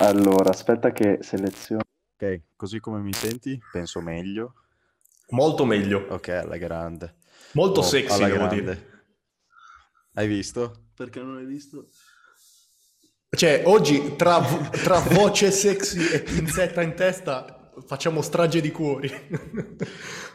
Allora, aspetta che seleziono. Ok, così come mi senti, penso meglio. Molto meglio. Ok, alla grande. Molto Oh, sexy, alla devo grande. dire. Hai visto? Perché non hai visto? Cioè, oggi tra, tra voce sexy e pinzetta in testa facciamo strage di cuori.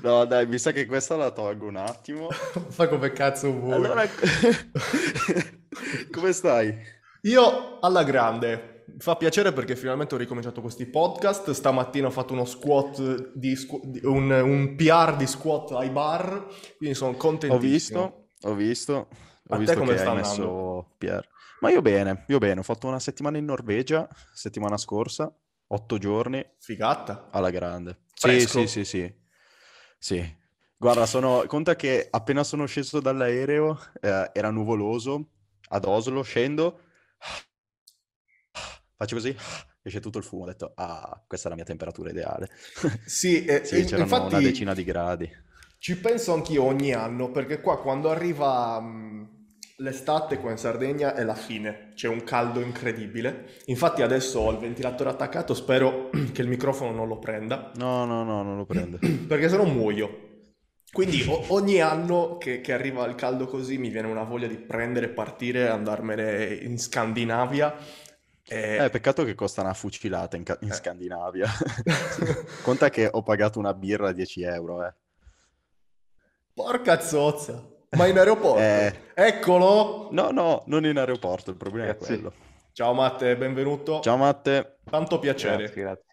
No, dai, mi sa che questa la tolgo un attimo. Fa come cazzo vuoi. Allora, come stai? Io alla grande. Mi fa piacere perché finalmente ho ricominciato questi podcast. Stamattina ho fatto uno squat di di- un, un PR di squat ai bar, quindi sono Ho contentissimo. visto, ho visto, ho A te visto come che sta messo Pier. Ma io bene, io bene. Ho fatto una settimana in Norvegia, settimana scorsa, otto giorni, Figata. alla grande. Sì, sì, sì, sì. Sì. Guarda, sono... conta che appena sono sceso dall'aereo, eh, era nuvoloso, ad Oslo, scendo, faccio così, esce tutto il fumo. Ho detto, ah, questa è la mia temperatura ideale. Sì, e- Sì, c'erano infatti una decina di gradi. ci penso anch'io ogni anno perché qua quando arriva mh, l'estate qua in Sardegna è la fine, c'è un caldo incredibile. Infatti adesso ho il ventilatore attaccato, spero che il microfono non lo prenda No, no, no, non lo prende. perché se no muoio. Quindi o- ogni anno che, che arriva il caldo così mi viene una voglia di prendere, partire e andarmene in Scandinavia. E- Eh, peccato che costa una fucilata in, ca- in Eh. Scandinavia. Conta che ho pagato una birra a 10 euro, eh. Porca zozza! Ma in aeroporto? Eh. Eccolo! No, no, non in aeroporto, il problema è Grazie. quello. Ciao Matte, benvenuto. Ciao Matte. Tanto piacere. Grazie, grazie.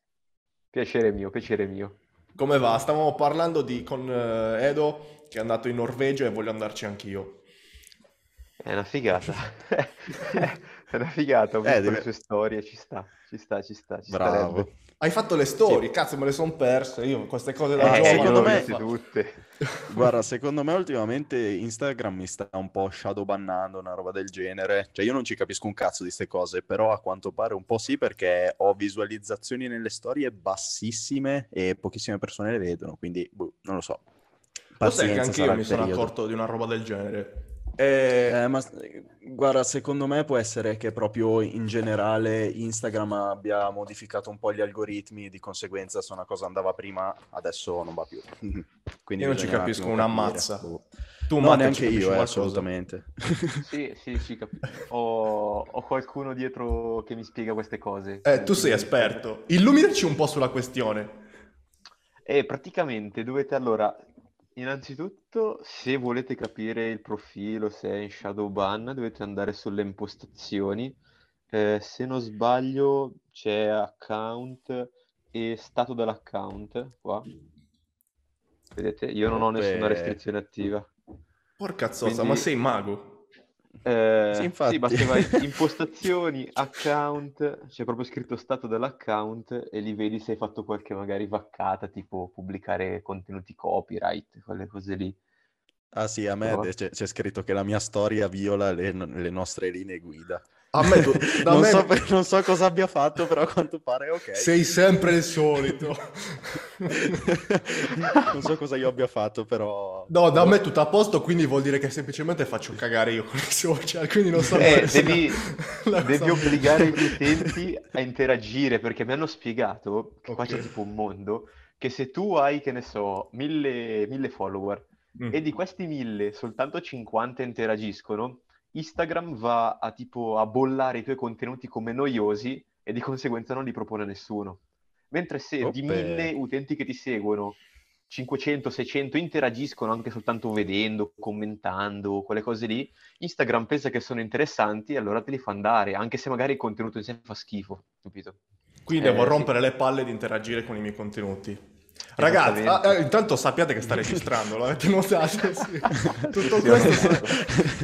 Piacere mio, piacere mio. Come va? Stavamo parlando di, con eh, Edo che è andato in Norvegia e voglio andarci anch'io. È una figata. È una figata, ho Eh, visto deve- le sue storie, ci sta, ci sta, ci sta, ci Bravo. starebbe. Hai fatto le storie, cazzo, me le son perse. Io queste cose da Eh, giovane secondo me- tutte. Guarda, secondo me ultimamente Instagram mi sta un po' shadowbannando, una roba del genere. Cioè io non ci capisco un cazzo di queste cose, però a quanto pare un po' sì perché ho visualizzazioni nelle storie bassissime e pochissime persone le vedono, quindi boh, non lo so. Lo sai che Pazienza, anche io mi sono accorto di una roba del genere. E... Eh, ma guarda, secondo me può essere che proprio in generale Instagram abbia modificato un po' gli algoritmi, di conseguenza se una cosa andava prima, adesso non va più. Quindi Io non ci capisco una capire. mazza. Tu, No, Matte, neanche io, eh, assolutamente. Sì, sì, sì, capi- Ho, ho qualcuno dietro che mi spiega queste cose. Eh, tu sei esperto. Illuminaci un po' sulla questione. E praticamente dovete allora, innanzitutto, se volete capire il profilo, se è in shadow ban, dovete andare sulle impostazioni. Eh, se non sbaglio, c'è account e stato dell'account qua. Vedete, io non ho nessuna restrizione attiva. Porca zozza, Quindi- ma sei mago? Eh, Sì, infatti. sì, basta impostazioni, account, c'è proprio scritto stato dell'account e lì vedi se hai fatto qualche magari vaccata, tipo pubblicare contenuti copyright, quelle cose lì. Ah sì, a me Però- c'è, c'è scritto che la mia storia viola le, le nostre linee guida. A me, tu- da Non me so, non so cosa abbia fatto, però a quanto pare ok. sei sempre il solito. Non so cosa io abbia fatto, però... No, da me è tutto a posto, quindi vuol dire che semplicemente faccio cagare io con i social, quindi non so Eh, devi, la devi cosa- obbligare gli utenti a interagire perché mi hanno spiegato, che qua Ok. c'è tipo un mondo, che se tu hai, che ne so, mille, mille follower Mm. e di questi mille soltanto 50 interagiscono, Instagram va a tipo a bollare i tuoi contenuti come noiosi e di conseguenza non li propone a nessuno. Mentre se di Oppe. mille utenti che ti seguono 500-600 interagiscono anche soltanto vedendo, commentando, quelle cose lì, Instagram pensa che sono interessanti e allora te li fa andare, anche se magari il contenuto in sé fa schifo, capito? Quindi Eh, devo sì. rompere le palle di interagire con i miei contenuti. Ragazzi, ah, eh, intanto sappiate che sta registrando, l'avete notato? Sì. Tutto questo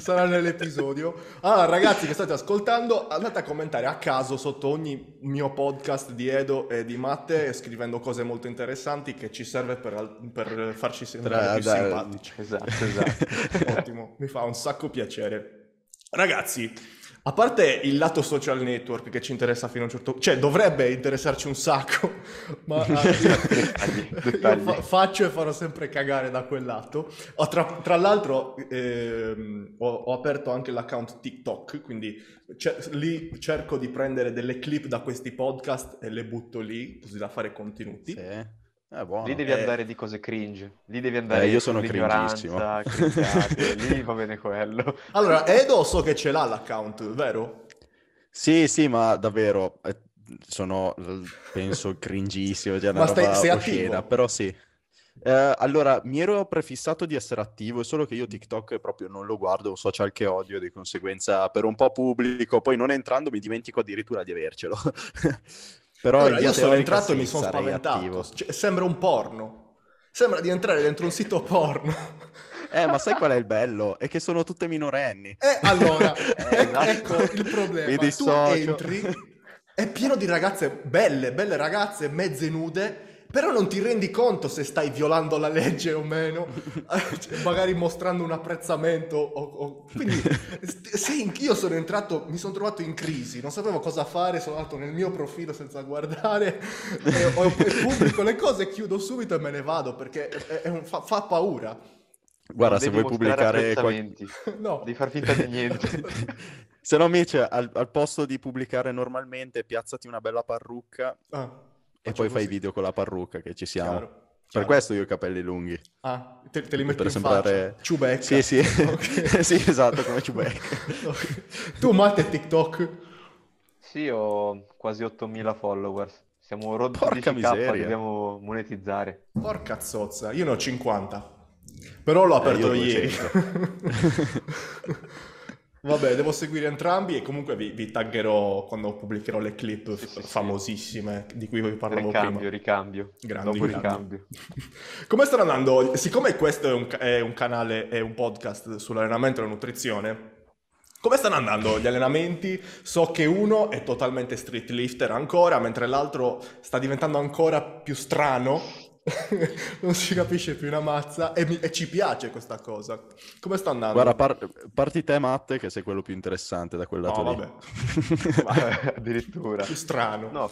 sarà, nell'episodio. Allora, ragazzi che state ascoltando, andate a commentare a caso sotto ogni mio podcast di Edo e di Matte, scrivendo cose molto interessanti che ci serve per, per farci sembrare Tra- più simpatici. Esatto, esatto. Ottimo, mi fa un sacco piacere. Ragazzi, A parte il lato social network che ci interessa fino a un certo punto, cioè dovrebbe interessarci un sacco, ma ah, Dettagli, fa- faccio e farò sempre cagare da quel lato. Ho tra, tra l'altro ehm, ho, ho aperto anche l'account TikTok, quindi ce- lì cerco di prendere delle clip da questi podcast e le butto lì, così da fare contenuti. Sì. È buono. Lì devi Eh. andare di cose cringe, lì devi andare Eh, io sono cringate, lì va bene quello. Allora, Edo so che ce l'ha l'account, vero? Sì, sì, ma davvero eh, sono, eh, penso, cringissimo, cioè Ma stai- sei oscena, attivo? però sì. Eh, allora, mi ero prefissato di essere attivo, è solo che io TikTok proprio non lo guardo, un social che odio, di conseguenza per un po' pubblico, poi non entrando mi dimentico addirittura di avercelo. Però Allora, io sono entrato e sì, mi sono spaventato. Cioè, sembra un porno. Sembra di entrare dentro un sito porno. Eh, ma sai qual è il bello? È che sono tutte minorenni. E allora, Eh, esatto. ecco il problema. Mi Tu entri, è pieno di ragazze belle, belle ragazze, mezze nude, però non ti rendi conto se stai violando la legge o meno, Cioè, magari mostrando un apprezzamento. o- o- Quindi, sì, io sono entrato, mi sono trovato in crisi, non sapevo cosa fare, sono andato nel mio profilo senza guardare, e, ho- e pubblico le cose, chiudo subito e me ne vado perché è- è un- fa, fa paura. Guarda, Non se vuoi pubblicare qualche... No. devi far finta di niente. Se no, invece, al, al posto di pubblicare normalmente, piazzati una bella parrucca Ah, e poi fai così. video con la parrucca che ci siamo. Chiaro, Per chiaro. questo io ho i capelli lunghi. Ah, te, te li metti Per in sembrare- faccia. Ciubecca. Sì, sì. Ok. sì, esatto, come Ciubecca. Ok. Tu, Matte, TikTok? Sì, ho quasi 8000 followers. Siamo rotti Porca 10k, miseria. dobbiamo monetizzare. Porca zozza, io ne ho 50. Però l'ho Eh, aperto io ieri. 200. Vabbè, devo seguire entrambi e comunque vi, vi taggerò quando pubblicherò le clip Sì, sì, sì. famosissime di cui vi parlavo Ricambio, prima. ricambio. Grandi, Dopo grandi. ricambio. Come stanno andando? Siccome questo è un, è un canale, è un podcast sull'allenamento e la nutrizione, come stanno andando gli allenamenti? So che uno è totalmente street lifter ancora, mentre l'altro sta diventando ancora più strano. non si capisce più una mazza e, mi- e ci piace questa cosa. Come sta andando? Guarda, par- parti te, Matte, che sei quello più interessante da quel lato No, lì. vabbè. Ma- Addirittura. più strano. No,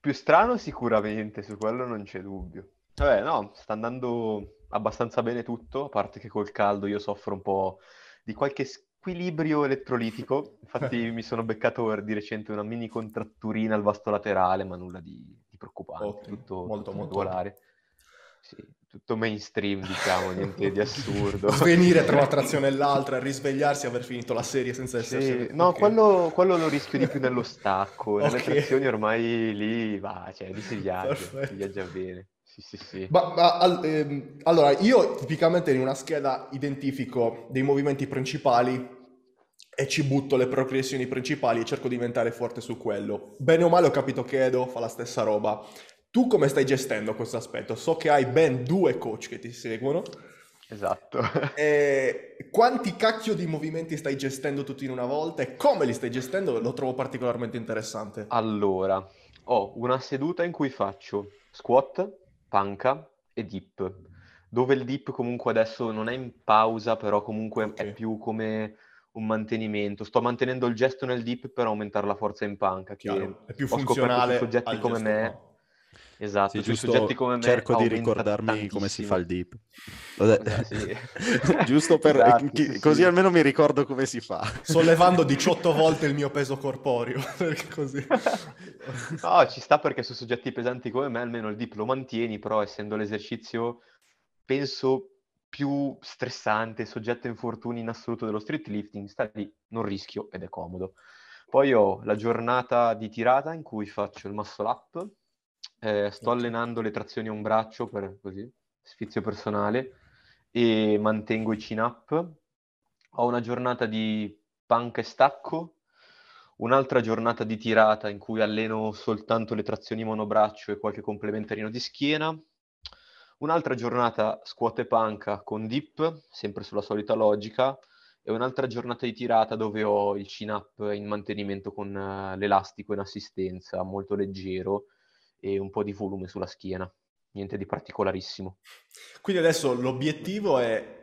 più strano sicuramente, su quello non c'è dubbio. Vabbè, no, sta andando abbastanza bene tutto, a parte che col caldo io soffro un po' di qualche squilibrio elettrolitico. Infatti mi sono beccato di recente una mini contratturina al vasto laterale, ma nulla di preoccupante, Ottimo, tutto, molto, tutto molto regolare. Sì, tutto mainstream, diciamo, niente di assurdo. Svenire tra una trazione e l'altra, risvegliarsi e aver finito la serie senza essersi... Sì, no, ok. quello, quello lo rischio di più nello stacco, nelle Ok. trazioni ormai lì va, cioè lì si viaggia, Perfetto. si viaggia bene. Sì, sì, sì. Ma, ma, al- ehm, allora, io tipicamente in una scheda identifico dei movimenti principali e ci butto le progressioni principali e cerco di diventare forte su quello. Bene o male ho capito che Edo fa la stessa roba. Tu come stai gestendo questo aspetto? So che hai ben due coach che ti seguono. Esatto. E quanti cacchio di movimenti stai gestendo tutti in una volta e come li stai gestendo? Lo trovo particolarmente interessante. Allora, ho una seduta in cui faccio squat, panca e dip, dove il dip comunque adesso non è in pausa, però comunque Ok. è più come un mantenimento. Sto mantenendo il gesto nel dip per aumentare la forza in panca, che è più ho scoperto funzionale su soggetti come me. Esatto, Sì, giusto, soggetti come me cerco di ricordarmi come si tantissimo. fa il dip. Vabbè. Eh, sì. Giusto per... Esatto, chi- sì, così sì. almeno mi ricordo come si fa. Sollevando 18 volte il mio peso corporeo, così... No, ci sta perché su soggetti pesanti come me almeno il dip lo mantieni, però essendo l'esercizio, penso, più stressante, soggetto a infortuni in assoluto dello street lifting, sta lì, non rischio ed è comodo. Poi ho la giornata di tirata in cui faccio il muscle up, eh, sto allenando le trazioni a un braccio per così, sfizio personale, e mantengo i chin up. Ho una giornata di panca e stacco, un'altra giornata di tirata in cui alleno soltanto le trazioni monobraccio e qualche complementarino di schiena, un'altra giornata squat e panca con dip, sempre sulla solita logica, e un'altra giornata di tirata dove ho il chin up in mantenimento con eh, l'elastico in assistenza, molto leggero e un po' di volume sulla schiena, niente di particolarissimo. Quindi adesso l'obiettivo è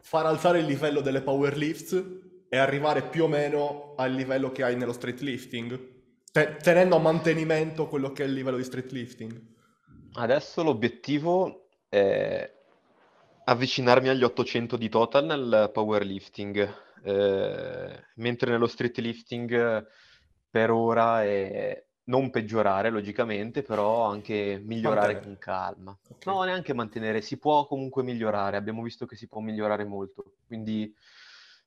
far alzare il livello delle power lifts e arrivare più o meno al livello che hai nello street lifting, te- tenendo a mantenimento quello che è il livello di street lifting. Adesso l'obiettivo è avvicinarmi agli 800 di total nel powerlifting, eh, mentre nello street lifting per ora è non peggiorare logicamente, però anche migliorare Mantenere. con calma. Ok. No, neanche mantenere, si può comunque migliorare, abbiamo visto che si può migliorare molto, quindi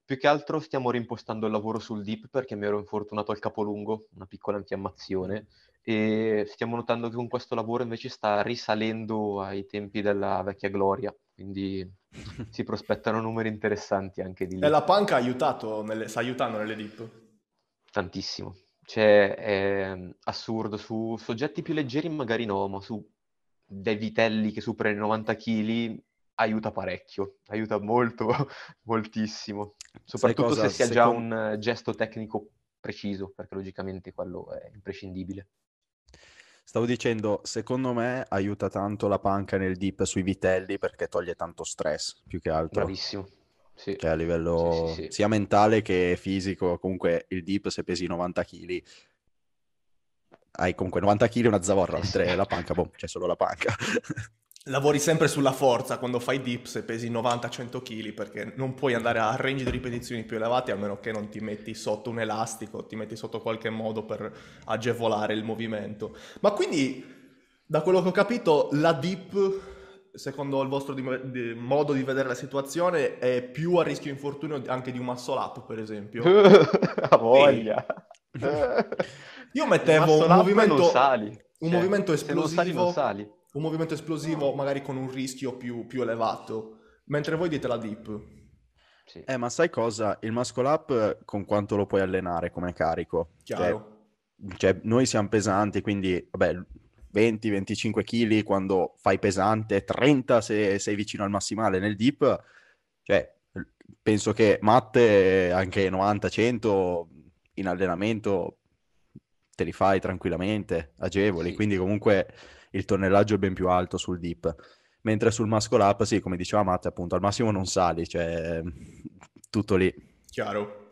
più che altro stiamo rimpostando il lavoro sul dip perché mi ero infortunato al capolungo, una piccola infiammazione, e stiamo notando che con questo lavoro invece sta risalendo ai tempi della vecchia gloria, quindi si prospettano numeri interessanti anche di lì. E la panca ha aiutato, nelle- sta aiutando nelle dip. Tantissimo. Cioè, è assurdo. Su soggetti più leggeri magari no, ma su dei vitelli che superano i 90 kg aiuta parecchio, aiuta molto, moltissimo. Soprattutto se si ha già un eh, gesto tecnico preciso, perché logicamente quello è imprescindibile. Stavo dicendo, secondo me aiuta tanto la panca nel dip sui vitelli perché toglie tanto stress, più che altro. Bravissimo. Sì. Cioè a livello Sì, sì, sia mentale che fisico, comunque il dip se pesi 90 kg, hai comunque 90 kg una zavorra, Eh mentre la panca, boh, c'è solo la panca. Lavori sempre sulla forza quando fai dips e pesi 90-100 kg perché non puoi andare a range di ripetizioni più elevati a meno che non ti metti sotto un elastico, ti metti sotto qualche modo per agevolare il movimento. Ma quindi, da quello che ho capito, la dip, secondo il vostro di- di- modo di vedere la situazione, è più a rischio infortunio anche di un muscle up, per esempio. Ha voglia. Io mettevo un movimento, un Cioè, movimento Se non sali, non esplosivo sali. Un movimento esplosivo magari con un rischio più, più elevato, mentre voi dite la dip. Sì. Eh, ma sai cosa? Il muscle up con quanto lo puoi allenare come carico? Cioè, Chiaro. cioè, noi siamo pesanti, quindi vabbè, 20-25 kg quando fai pesante, 30 se sei vicino al massimale nel dip, cioè penso che matte anche 90-100 in allenamento te li fai tranquillamente, agevoli, Sì. quindi comunque il tonnellaggio è ben più alto sul dip. Mentre sul muscle up, sì, come diceva Matte, appunto, al massimo non sali, cioè tutto lì. Chiaro.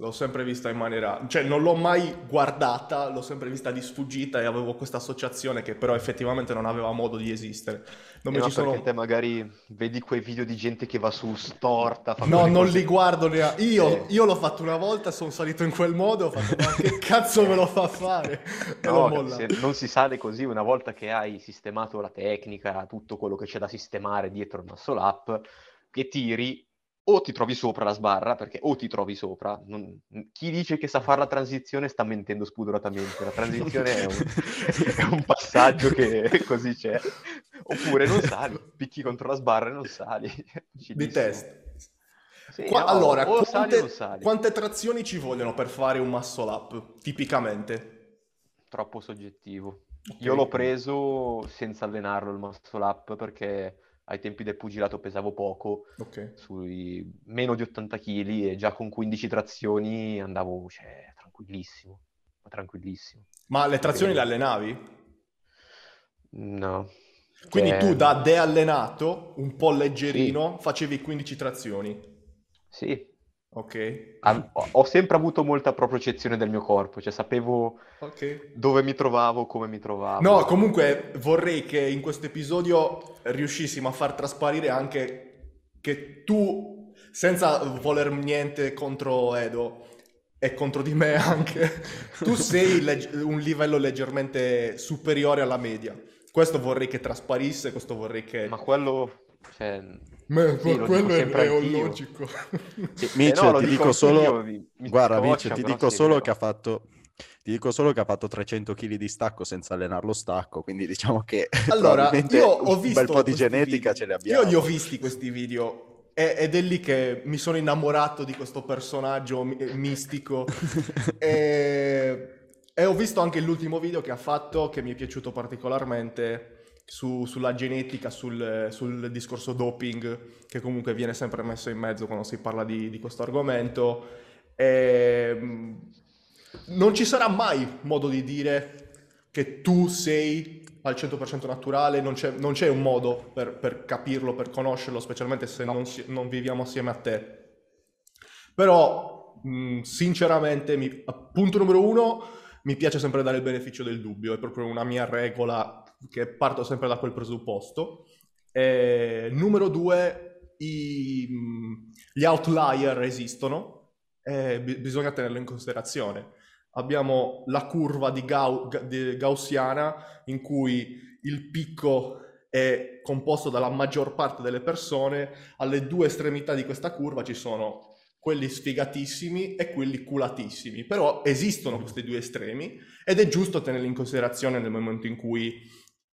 L'ho sempre vista in maniera... Cioè, non l'ho mai guardata, l'ho sempre vista di sfuggita e avevo questa associazione che però effettivamente non aveva modo di esistere. Non Eh, mi ma ci sono... perché te magari vedi quei video di gente che va su storta, No, non cose- li guardo neanche. Io, Eh. io l'ho fatto una volta, sono salito in quel modo, ho fatto, ma che cazzo me lo fa fare? No, non si sale così una volta che hai sistemato la tecnica, tutto quello che c'è da sistemare dietro il muscle up, che tiri o ti trovi sopra la sbarra, perché o ti trovi sopra. non- Chi dice che sa fare la transizione sta mentendo spudoratamente. La transizione è un, è un passaggio che così c'è. Oppure non sali, picchi contro la sbarra e non sali. Di testa. Sì, Qua- no, allora, quante, sali. quante trazioni ci vogliono per fare un muscle up, tipicamente? Troppo soggettivo. Ok. Io l'ho preso senza allenarlo il muscle up perché ai tempi del pugilato pesavo poco, Ok. sui meno di 80 kg e già con 15 trazioni andavo, cioè, tranquillissimo, ma tranquillissimo. Ma le trazioni le Quindi- allenavi? No. Quindi Cioè, tu da deallenato, un po' leggerino, facevi 15 trazioni. Sì, Ok. Ho sempre avuto molta propriocezione del mio corpo, cioè sapevo Ok. dove mi trovavo, come mi trovavo. No, comunque vorrei che in questo episodio riuscissimo a far trasparire anche che tu, senza voler niente contro Edo e contro di me anche, tu sei leg- un livello leggermente superiore alla media. Questo vorrei che trasparisse, questo vorrei che... Ma quello, cioè... Ma- sì, quello è, è logico. Sì, Eh Mitch, no, ti dico dico solo... mi- mi Guarda, Mitch, ti dico solo vero. che ha fatto... Ti dico solo che ha fatto 300 kg di stacco senza allenare lo stacco, quindi diciamo che Allora, io ho un visto bel po' di questi genetica video. ce le abbiamo. Io li ho visti questi video e- ed è lì che mi sono innamorato di questo personaggio mi- mistico e, e ho visto anche l'ultimo video che ha fatto che mi è piaciuto particolarmente su- sulla genetica, sul, sul discorso doping che comunque viene sempre messo in mezzo quando si parla di, di questo argomento. E, mh, non ci sarà mai modo di dire che tu sei al 100% naturale, non c'è, non c'è un modo per, per capirlo, per conoscerlo, specialmente se non, non viviamo assieme a te. Però mh, sinceramente, mi, punto numero uno, mi piace sempre dare il beneficio del dubbio, è proprio una mia regola che parto sempre da quel presupposto. E, numero due, i, gli outlier esistono e b- bisogna tenerlo in considerazione. Abbiamo la curva di, Gau- di gaussiana in cui il picco è composto dalla maggior parte delle persone, alle due estremità di questa curva ci sono quelli sfigatissimi e quelli culatissimi, però esistono questi due estremi ed è giusto tenerli in considerazione nel momento in cui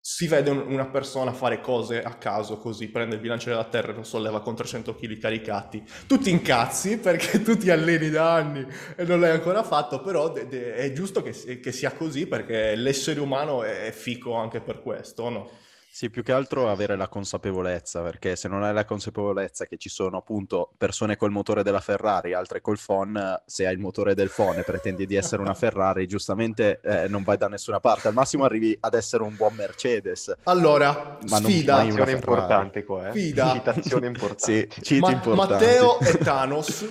si vede una persona fare cose a caso così, prende il bilanciere della terra e lo solleva con 300 kg caricati. Tutti incazzi perché tu ti alleni da anni e non l'hai ancora fatto, però de- de- è giusto che, che, sia così perché l'essere umano è fico anche per questo, no? Sì, più che altro avere la consapevolezza, perché se non hai la consapevolezza che ci sono appunto persone col motore della Ferrari, altre col phon, se hai il motore del phone e pretendi di essere una Ferrari, giustamente eh, non vai da nessuna parte. Al massimo arrivi ad essere un buon Mercedes. Allora, Ma non sfida. Ferrari. importante qua, eh. Sfida. Citazione Sì, importante. cheat Ma- importanti. Matteo e Thanos.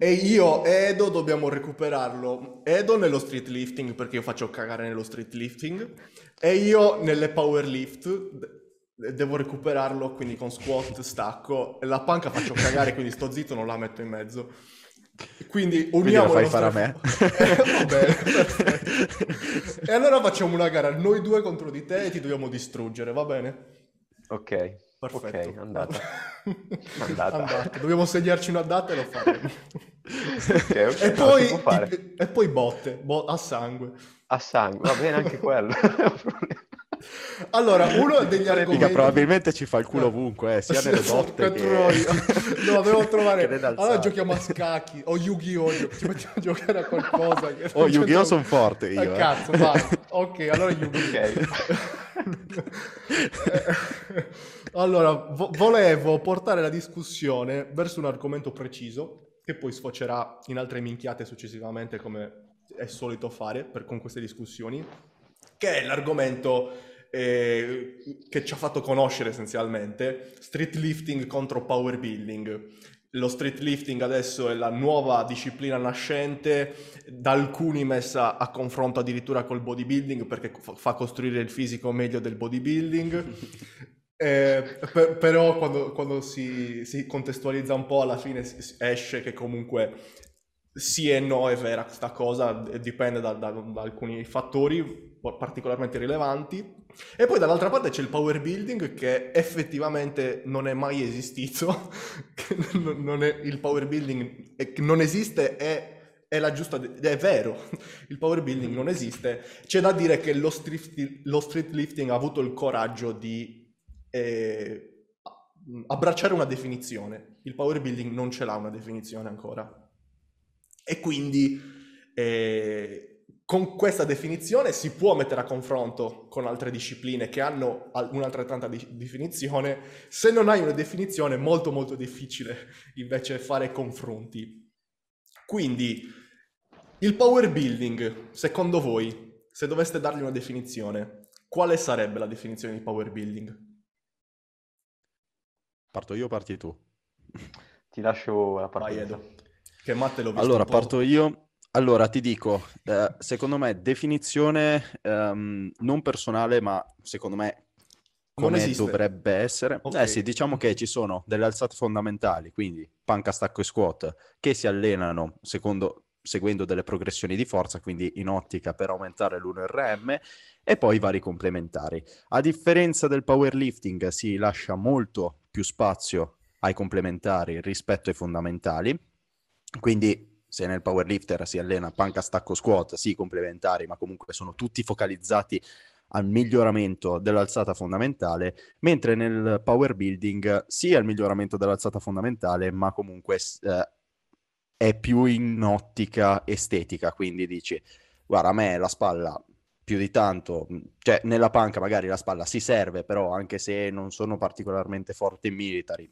E io e Edo dobbiamo recuperarlo. Edo nello street lifting perché io faccio cagare nello street lifting. E io nelle powerlift de- devo recuperarlo quindi con squat stacco. E la panca faccio cagare quindi sto zitto non la metto in mezzo. Quindi Quindi uniamo lo fai fare a me. Eh, bene, perfetto. E allora facciamo una gara noi due contro di te e ti dobbiamo distruggere, va bene? Ok, Perfetto. ok, andata. Andata. Andata. Dobbiamo segnarci una data e lo faremo. Ok, ok, e, no, poi, i- e poi botte, bo- a sangue. A sangue, va bene anche quello. Allora, uno degli Mica, argomenti... probabilmente ci fa il culo ovunque, eh, sia nelle botte che. No, devo trovare... Allora giochiamo a scacchi o Yu-Gi-Oh! gio- Ci mettiamo a giocare a qualcosa. Che Oh, Yu-Gi-Oh! sono forte io, Eh, eh. cazzo, vai. Ok, allora Yu-Gi-Oh! Ok. Allora, vo- volevo portare la discussione verso un argomento preciso che poi sfocerà in altre minchiate successivamente come è solito fare per, con queste discussioni, che è l'argomento eh, che ci ha fatto conoscere essenzialmente, street lifting contro power building. Lo street lifting adesso è la nuova disciplina nascente, da alcuni messa a confronto addirittura col bodybuilding perché fa- costruire il fisico meglio del bodybuilding. Eh, per- però quando, quando si, si contestualizza un po' alla fine esce che comunque sì e no è vera questa cosa, dipende da, da- da alcuni fattori particolarmente rilevanti. E poi dall'altra parte c'è il power building che effettivamente non è mai esistito, non è, il power building non esiste è, è la giusta, è vero, il power building non esiste. C'è da dire che lo street, lo street lifting ha avuto il coraggio di eh, abbracciare una definizione. Il power building non ce l'ha una definizione ancora. E quindi eh, con questa definizione si può mettere a confronto con altre discipline che hanno al- un'altrettanta di- definizione. Se non hai una definizione è molto molto difficile invece fare confronti. Quindi il power building, secondo voi, se doveste dargli una definizione, quale sarebbe la definizione di power building? Parto io o parti tu? Ti lascio la partenza. Edo, che Matte l'ho visto Allora, parto io. Allora, ti dico, eh, secondo me, definizione ehm, non personale, ma secondo me come dovrebbe essere. Ok. Eh sì, diciamo che ci sono delle alzate fondamentali, quindi panca, stacco e squat, che si allenano secondo- seguendo delle progressioni di forza, quindi in ottica per aumentare l'1RM, e poi i vari complementari. A differenza del powerlifting, si lascia molto più spazio ai complementari rispetto ai fondamentali. Quindi se nel powerlifter si allena panca, stacco, squat, sì, complementari, ma comunque sono tutti focalizzati al miglioramento dell'alzata fondamentale, mentre nel power building sì al miglioramento dell'alzata fondamentale, ma comunque eh, è più in ottica estetica, quindi dici, guarda, a me la spalla più di tanto, mh, cioè nella panca magari la spalla si serve, però anche se non sono particolarmente forte in military,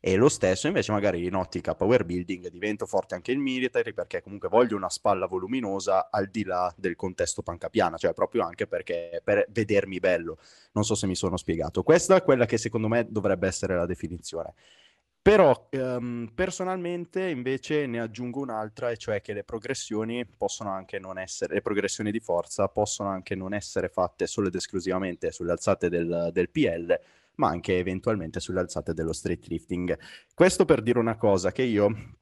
e lo stesso invece magari in ottica power building divento forte anche in military perché comunque voglio una spalla voluminosa al di là del contesto panca piana, cioè proprio anche perché per vedermi bello. Non so se mi sono spiegato. Questa è quella che secondo me dovrebbe essere la definizione. Però ehm, personalmente invece ne aggiungo un'altra, e cioè che le progressioni possono anche non essere, le progressioni di forza possono anche non essere fatte solo ed esclusivamente sulle alzate del, del PL, ma anche eventualmente sulle alzate dello street lifting. Questo per dire una cosa che io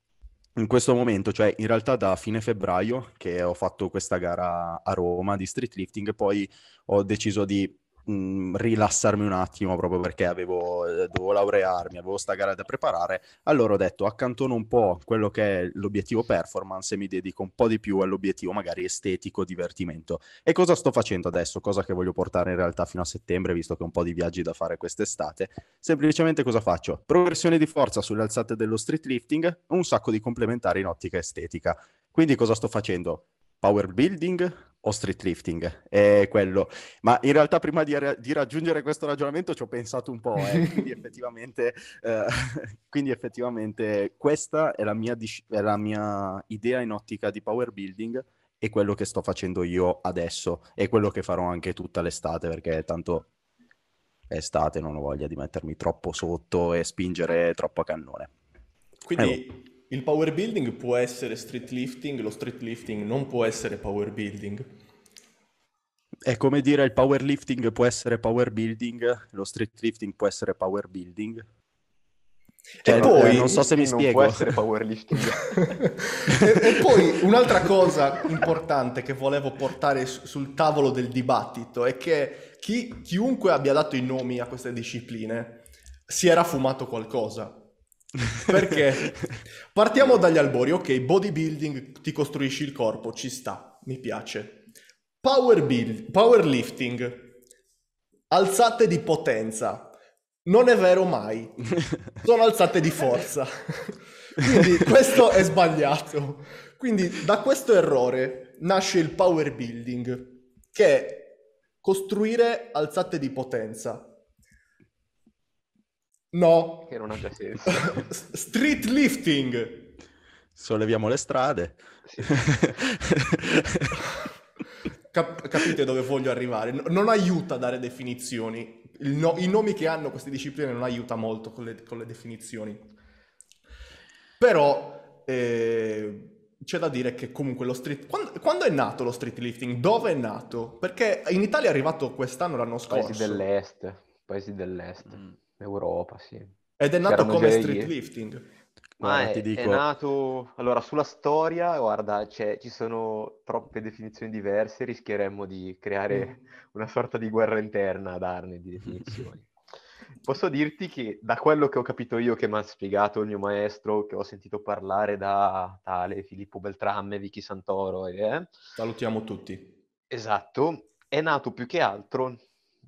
in questo momento, cioè in realtà da fine febbraio che ho fatto questa gara a Roma di street lifting, poi ho deciso di mh, rilassarmi un attimo proprio perché avevo, eh, dovevo laurearmi, avevo sta gara da preparare, allora ho detto accantono un po' quello che è l'obiettivo performance e mi dedico un po' di più all'obiettivo magari estetico, divertimento. E cosa sto facendo adesso? Cosa che voglio portare in realtà fino a settembre, visto che ho un po' di viaggi da fare quest'estate. Semplicemente cosa faccio? Progressione di forza sulle alzate dello street lifting, un sacco di complementari in ottica estetica. Quindi cosa sto facendo? Power building, o street lifting, è quello. Ma in realtà prima di, di raggiungere questo ragionamento ci ho pensato un po', eh. quindi, effettivamente, eh, quindi, effettivamente, questa è la, mia, è la mia idea in ottica di power building e quello che sto facendo io adesso e quello che farò anche tutta l'estate perché tanto è estate, non ho voglia di mettermi troppo sotto e spingere troppo a cannone. Quindi... Eh, il power building può essere street lifting, lo street lifting non può essere power building. È come dire il powerlifting può essere power building, lo street lifting può essere power building. Cioè, e poi, non so se mi spiego. può essere powerlifting. e, e, poi un'altra cosa importante che volevo portare sul tavolo del dibattito è che chi, chiunque abbia dato i nomi a queste discipline si era fumato qualcosa. Perché partiamo dagli albori, ok, bodybuilding, ti costruisci il corpo, ci sta, mi piace. Power build, powerlifting, alzate di potenza, non è vero mai, sono alzate di forza. Quindi questo è sbagliato. Quindi da questo errore nasce il power building, che è costruire alzate di potenza No. Che non ha già senso. Street lifting. Solleviamo le strade. Sì. Cap- capite dove voglio arrivare? non aiuta a dare definizioni. No- I nomi che hanno queste discipline non aiuta molto con le, con le definizioni. Però eh, c'è da dire che comunque lo street... Quando, quando, è nato lo street lifting? Dove è nato? Perché in Italia è arrivato quest'anno, l'anno scorso. Paesi dell'est. Paesi dell'est. Mm. Europa, sì. Ed è nato come street lifting. Ma è, dico... è, nato... Allora, sulla storia, guarda, ci sono troppe definizioni diverse, rischieremmo di creare mm. una sorta di guerra interna a darne di definizioni. Posso dirti che da quello che ho capito io, che mi ha spiegato il mio maestro, che ho sentito parlare da tale Filippo Beltramme, Vicky Santoro, eh, salutiamo tutti. Esatto, è nato più che altro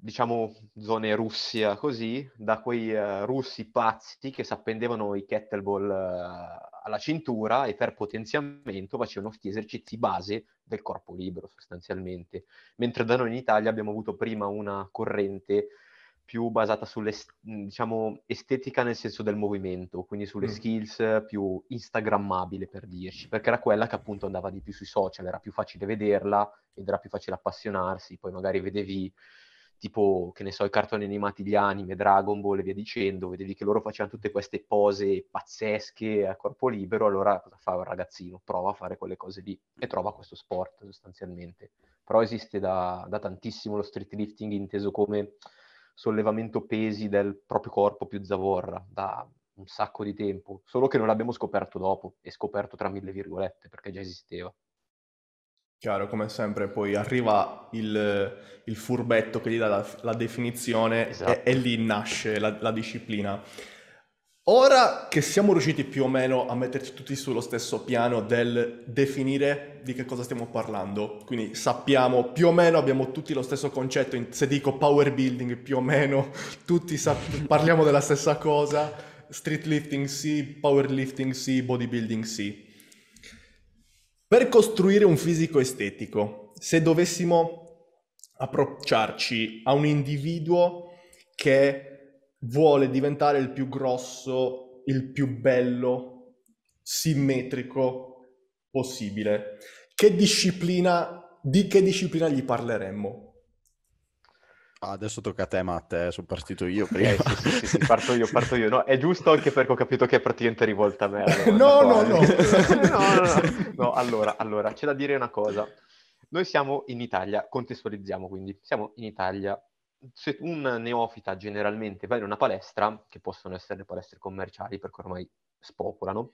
diciamo, zone Russia, così, da quei uh, russi pazzi che si appendevano i kettlebell uh, alla cintura e per potenziamento facevano questi esercizi base del corpo libero sostanzialmente. Mentre da noi in Italia abbiamo avuto prima una corrente più basata sulle, diciamo, estetica nel senso del movimento, quindi sulle mm. skills più instagrammabile per dirci, perché era quella che appunto andava di più sui social, era più facile vederla ed era più facile appassionarsi, poi magari vedevi tipo, che ne so, i cartoni animati, gli anime, Dragon Ball e via dicendo, vedevi che loro facevano tutte queste pose pazzesche a corpo libero, allora cosa fa un ragazzino? Prova a fare quelle cose lì e trova questo sport sostanzialmente. Però esiste da, da tantissimo lo street lifting inteso come sollevamento pesi del proprio corpo più zavorra, da un sacco di tempo, solo che non l'abbiamo scoperto dopo, e scoperto tra mille virgolette, perché già esisteva. Chiaro, come sempre, poi arriva il, il furbetto che gli dà la, la definizione esatto. e, e, lì nasce la, la, disciplina. Ora che siamo riusciti più o meno a metterci tutti sullo stesso piano del definire di che cosa stiamo parlando, quindi sappiamo più o meno, abbiamo tutti lo stesso concetto, se dico power building più o meno tutti sap- parliamo della stessa cosa, street lifting sì, power lifting sì, bodybuilding sì. Per costruire un fisico estetico, se dovessimo approcciarci a un individuo che vuole diventare il più grosso, il più bello, simmetrico possibile, che disciplina, di che disciplina gli parleremmo? Ah, adesso tocca a te, Matte, eh, sono partito io prima. Eh, sì, sì, sì, parto io, parto io. No, è giusto anche perché ho capito che è praticamente rivolta a me. Allora, no, no, no. no, no, no. Allora, allora, c'è da dire una cosa. Noi siamo in Italia, contestualizziamo quindi, siamo in Italia. Se un neofita generalmente va in una palestra, che possono essere le palestre commerciali perché ormai spopolano,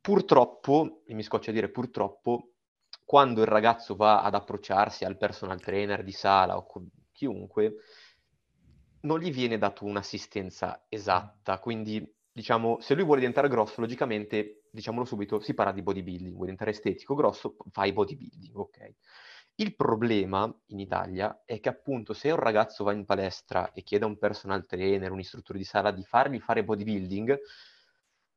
purtroppo, e mi scoccia dire purtroppo, quando il ragazzo va ad approcciarsi al personal trainer di sala o chiunque, non gli viene dato un'assistenza esatta, quindi diciamo, se lui vuole diventare grosso, logicamente, diciamolo subito, si parla di bodybuilding, vuole diventare estetico, grosso, fai bodybuilding, ok? Il problema in Italia è che appunto se un ragazzo va in palestra e chiede a un personal trainer, un istruttore di sala di fargli fare bodybuilding,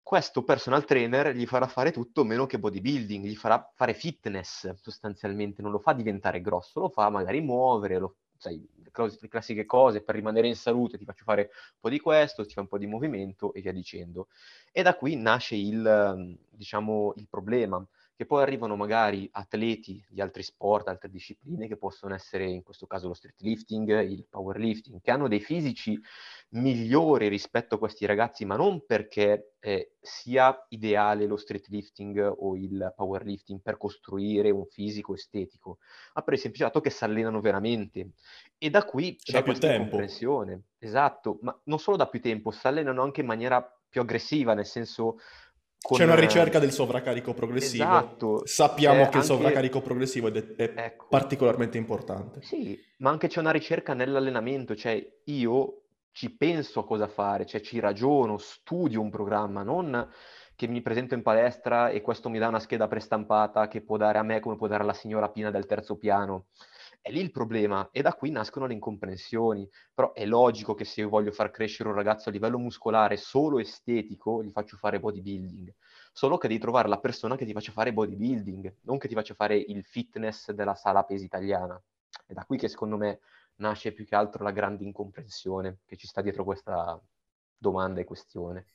questo personal trainer gli farà fare tutto meno che bodybuilding, gli farà fare fitness sostanzialmente, non lo fa diventare grosso, lo fa magari muovere, lo, sai, le classiche cose per rimanere in salute, ti faccio fare un po' di questo, ti fai un po' di movimento e via dicendo. E da qui nasce il, diciamo, il problema, che poi arrivano magari atleti di altri sport, altre discipline, che possono essere in questo caso lo street lifting, il powerlifting, che hanno dei fisici migliori rispetto a questi ragazzi, ma non perché eh, sia ideale lo street lifting o il powerlifting per costruire un fisico estetico, ma per il semplice fatto che si allenano veramente. E da qui c'è da questa tempo. comprensione. Esatto, ma non solo da più tempo, si allenano anche in maniera più aggressiva, nel senso con... C'è una ricerca del sovraccarico progressivo. Esatto. Sappiamo c'è che il sovraccarico progressivo è, è ecco. particolarmente importante. Sì, ma anche c'è una ricerca nell'allenamento, cioè io ci penso a cosa fare, cioè ci ragiono, studio un programma, non che mi presento in palestra e questo mi dà una scheda prestampata che può dare a me come può dare alla signora Pina del terzo piano. È lì il problema e da qui nascono le incomprensioni. Però è logico che se io voglio far crescere un ragazzo a livello muscolare solo estetico, gli faccio fare bodybuilding. Solo che devi trovare la persona che ti faccia fare bodybuilding, non che ti faccia fare il fitness della sala pesi italiana. È da qui che secondo me nasce più che altro la grande incomprensione che ci sta dietro questa domanda e questione.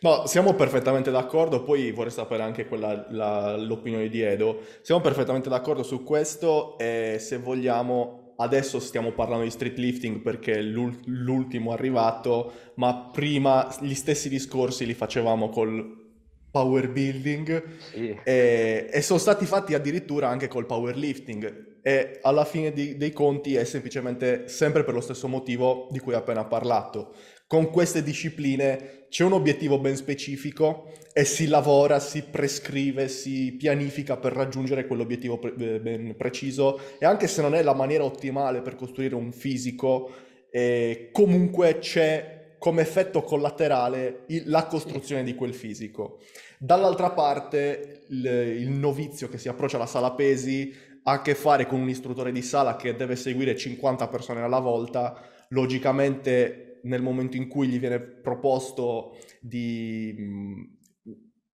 No, siamo perfettamente d'accordo, poi vorrei sapere anche quella, la, l'opinione di Edo. Siamo perfettamente d'accordo su questo e se vogliamo, adesso stiamo parlando di street lifting perché è l'ultimo arrivato, ma prima gli stessi discorsi li facevamo col power building sì. e, e, sono stati fatti addirittura anche col powerlifting e alla fine di, dei conti è semplicemente sempre per lo stesso motivo di cui ho appena parlato. Con queste discipline c'è un obiettivo ben specifico e si lavora, si prescrive, si pianifica per raggiungere quell'obiettivo pre- eh, ben preciso e anche se non è la maniera ottimale per costruire un fisico, eh, comunque c'è come effetto collaterale il, la costruzione di quel fisico. Dall'altra parte il, il novizio che si approccia alla sala pesi ha a che fare con un istruttore di sala che deve seguire 50 persone alla volta, logicamente nel momento in cui gli viene proposto di mh,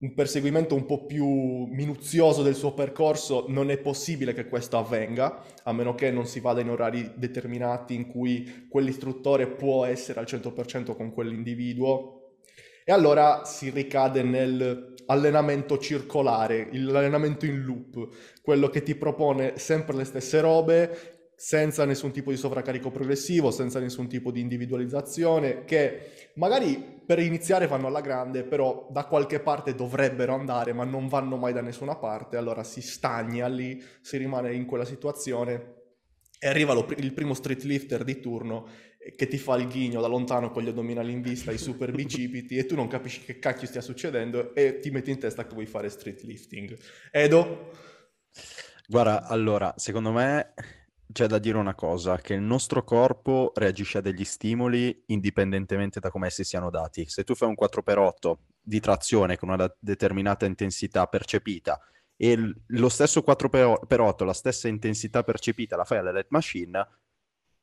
un perseguimento un po' più minuzioso del suo percorso, non è possibile che questo avvenga, a meno che non si vada in orari determinati in cui quell'istruttore può essere al 100% con quell'individuo. E allora si ricade nell'allenamento circolare, l'allenamento in loop, quello che ti propone sempre le stesse robe, senza nessun tipo di sovraccarico progressivo, senza nessun tipo di individualizzazione, che magari per iniziare vanno alla grande, però da qualche parte dovrebbero andare, ma non vanno mai da nessuna parte, allora si stagna lì, si rimane in quella situazione e arriva lo, il primo street lifter di turno che ti fa il ghigno da lontano con gli addominali in vista, i super bicipiti e tu non capisci che cacchio stia succedendo e ti metti in testa che vuoi fare street lifting. Edo? Guarda, allora, secondo me c'è da dire una cosa, che il nostro corpo reagisce a degli stimoli indipendentemente da come essi siano dati. Se tu fai un 4x8 di trazione con una determinata intensità percepita e lo stesso 4x8, la stessa intensità percepita la fai alla LED machine,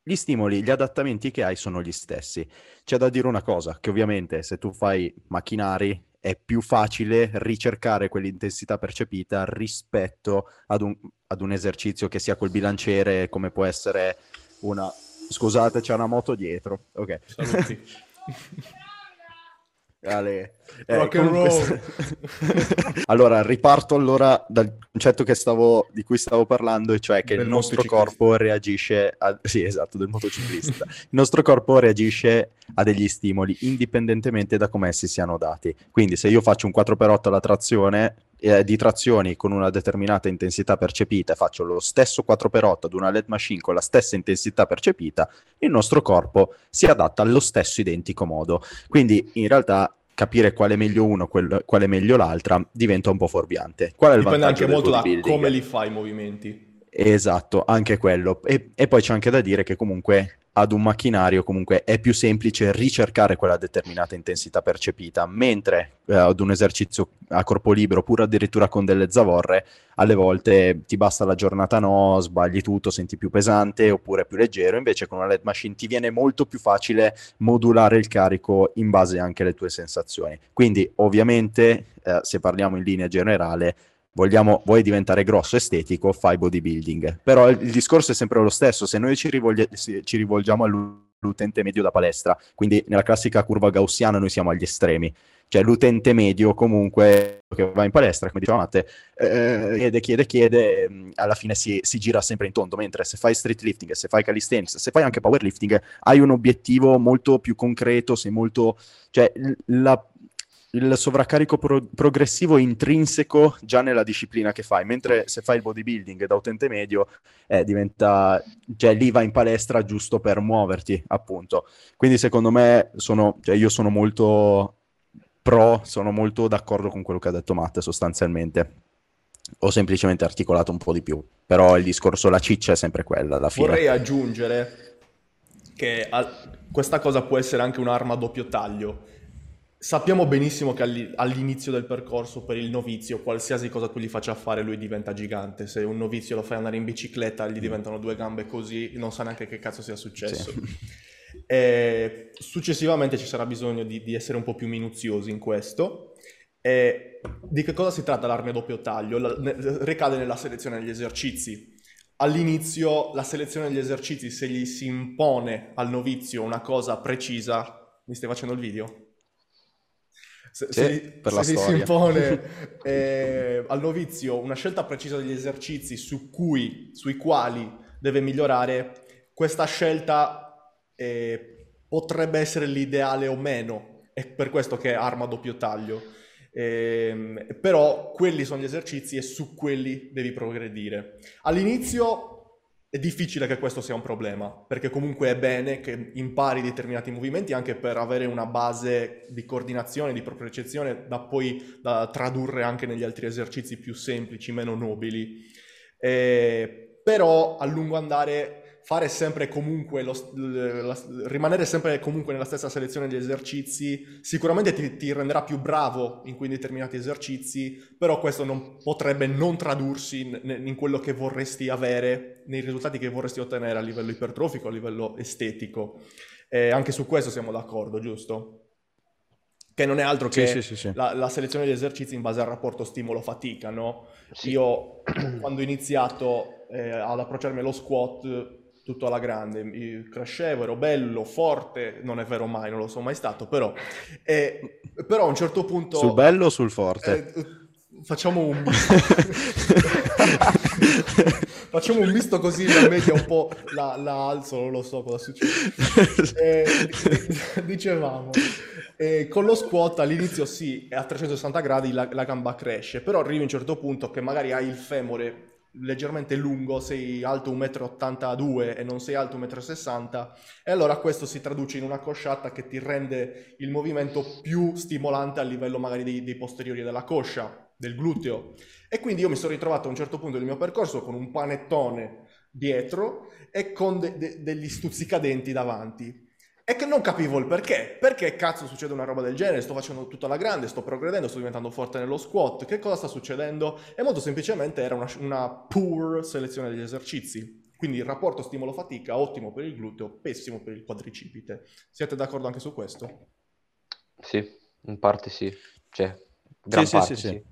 gli stimoli, gli adattamenti che hai sono gli stessi. C'è da dire una cosa, che ovviamente se tu fai macchinari è più facile ricercare quell'intensità percepita rispetto ad un, ad un esercizio che sia col bilanciere, come può essere una... Scusate, c'è una moto dietro. Ok. Ale. Eh, Rock and roll. allora, riparto allora dal concetto che stavo, di cui stavo parlando, e cioè che Del il nostro corpo reagisce a... Sì, esatto, del motociclista. il nostro corpo reagisce a degli stimoli indipendentemente da come essi siano dati. Quindi se io faccio un 4x8 alla trazione, eh, di trazioni con una determinata intensità percepita faccio lo stesso 4x8 ad una LED machine con la stessa intensità percepita, il nostro corpo si adatta allo stesso identico modo. Quindi in realtà capire quale è meglio uno, quel- quale è meglio l'altra diventa un po' fuorviante. Qual è il Dipende anche molto da come li fai i movimenti. Esatto, anche quello. E, e poi c'è anche da dire che comunque ad un macchinario comunque è più semplice ricercare quella determinata intensità percepita, mentre eh, ad un esercizio a corpo libero, oppure addirittura con delle zavorre, alle volte ti basta la giornata no, sbagli tutto, senti più pesante oppure più leggero, invece con una LED machine ti viene molto più facile modulare il carico in base anche alle tue sensazioni. Quindi ovviamente, eh, se parliamo in linea generale, vogliamo, vuoi diventare grosso estetico, fai bodybuilding. Però il, il discorso è sempre lo stesso, se noi ci, rivolge- ci rivolgiamo all'utente medio da palestra, quindi nella classica curva gaussiana noi siamo agli estremi, cioè l'utente medio comunque che va in palestra, come diceva Matte, eh, chiede, chiede, chiede, mh, alla fine si, si gira sempre in tondo, mentre se fai street lifting, se fai calisthenics, se fai anche powerlifting, hai un obiettivo molto più concreto, sei molto... cioè la il sovraccarico pro- progressivo è intrinseco già nella disciplina che fai, mentre se fai il bodybuilding da utente medio eh, diventa, cioè lì vai in palestra giusto per muoverti, appunto. Quindi secondo me sono, cioè io sono molto pro, sono molto d'accordo con quello che ha detto Matt sostanzialmente. Ho semplicemente articolato un po' di più, però il discorso, la ciccia è sempre quella alla fine. Vorrei aggiungere che al- questa cosa può essere anche un'arma a doppio taglio. Sappiamo benissimo che all'i- all'inizio del percorso per il novizio, qualsiasi cosa tu gli faccia fare, lui diventa gigante. Se un novizio lo fai andare in bicicletta, gli diventano due gambe così, non sa neanche che cazzo sia successo. Sì. E successivamente ci sarà bisogno di, di essere un po' più minuziosi in questo. E di che cosa si tratta l'arma a doppio taglio? La- ne- ricade nella selezione degli esercizi. All'inizio la selezione degli esercizi, se gli si impone al novizio una cosa precisa, mi stai facendo il video? Se, se per se si impone eh, al novizio una scelta precisa degli esercizi su cui, sui quali deve migliorare, questa scelta eh, potrebbe essere l'ideale o meno. È per questo che è arma a doppio taglio. Ehm, però quelli sono gli esercizi e su quelli devi progredire. All'inizio è difficile che questo sia un problema, perché comunque è bene che impari determinati movimenti anche per avere una base di coordinazione, di propriocezione da poi da tradurre anche negli altri esercizi più semplici, meno nobili. Eh, però a lungo andare fare sempre comunque lo, la- rimanere sempre comunque nella stessa selezione degli esercizi sicuramente ti, ti renderà più bravo in quei determinati esercizi però questo non, potrebbe non tradursi in, in quello che vorresti avere nei risultati che vorresti ottenere a livello ipertrofico a livello estetico Eh, anche su questo siamo d'accordo giusto? che non è altro che Sì, sì, sì, la, la selezione degli esercizi in base al rapporto stimolo-fatica, no? Io quando ho iniziato eh, ad approcciarmi allo squat tutto alla grande, crescevo, ero bello, forte, non è vero mai, non lo sono mai stato, però, eh, però a un certo punto... Sul bello o sul forte? eh, facciamo un misto. facciamo un misto così la media un po' la, la alzo, non lo so cosa succede. Eh, di- dicevamo, eh, con lo squat all'inizio sì, a 360 gradi la, la gamba cresce, però arrivi a un certo punto che magari hai il femore leggermente lungo, sei alto 1,82 m e non sei alto 1,60 m e allora questo si traduce in una cosciata che ti rende il movimento più stimolante a livello magari dei, dei posteriori della coscia, del gluteo. E quindi io mi sono ritrovato a un certo punto del mio percorso con un panettone dietro e con de- de- degli stuzzicadenti davanti. E che non capivo il perché. Perché cazzo succede una roba del genere? Sto facendo tutto alla grande, sto progredendo, sto diventando forte nello squat. Che cosa sta succedendo? E molto semplicemente era una, una poor selezione degli esercizi. Quindi il rapporto stimolo-fatica ottimo per il gluteo, pessimo per il quadricipite. Siete d'accordo anche su questo? Sì, in parte sì. Cioè, gran sì, parte sì, sì. sì.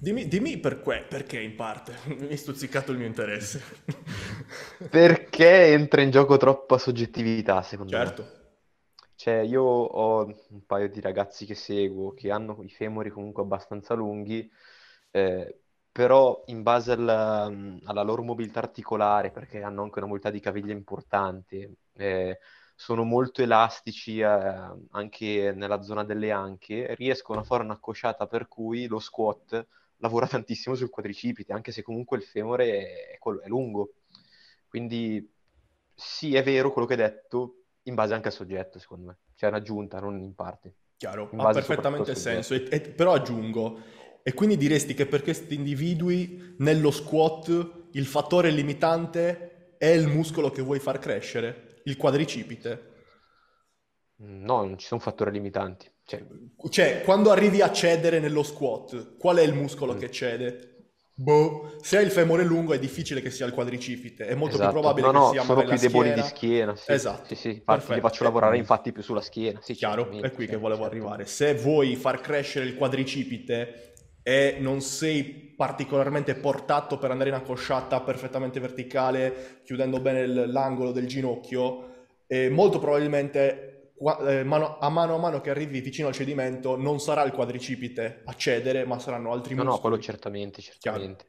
Dimmi, dimmi per que- perché in parte. Mi hai stuzzicato il mio interesse. Perché entra in gioco troppa soggettività, secondo me. certo. Cioè, io ho un paio di ragazzi che seguo che hanno i femori comunque abbastanza lunghi, eh, però in base alla, alla loro mobilità articolare, perché hanno anche una mobilità di caviglia importante, eh, sono molto elastici eh, anche nella zona delle anche, riescono a fare una cosciata per cui lo squat lavora tantissimo sul quadricipite, anche se comunque il femore è, è lungo. Quindi sì, è vero quello che hai detto, in base anche al soggetto, secondo me. Cioè, un'aggiunta, non in parte. Chiaro, ha perfettamente senso. E, e, però aggiungo, e quindi diresti che per questi individui nello squat il fattore limitante è il muscolo che vuoi far crescere, il quadricipite? No, non ci sono fattori limitanti. Cioè, cioè quando arrivi a cedere nello squat, qual è il muscolo mm. che cede? Boh, se hai il femore lungo è difficile che sia il quadricipite, è molto esatto. più probabile no, che no, sia sono più deboli di schiena. Sì. Esatto. Sì, sì, infatti li faccio lavorare infatti più sulla schiena. Sì, Chiaro, è qui che volevo certo. arrivare. Se vuoi far crescere il quadricipite e non sei particolarmente portato per andare in accosciata perfettamente verticale, chiudendo bene l'angolo del ginocchio, molto probabilmente a mano a mano che arrivi vicino al cedimento non sarà il quadricipite a cedere, ma saranno altri no, muscoli. No, quello certamente, certamente.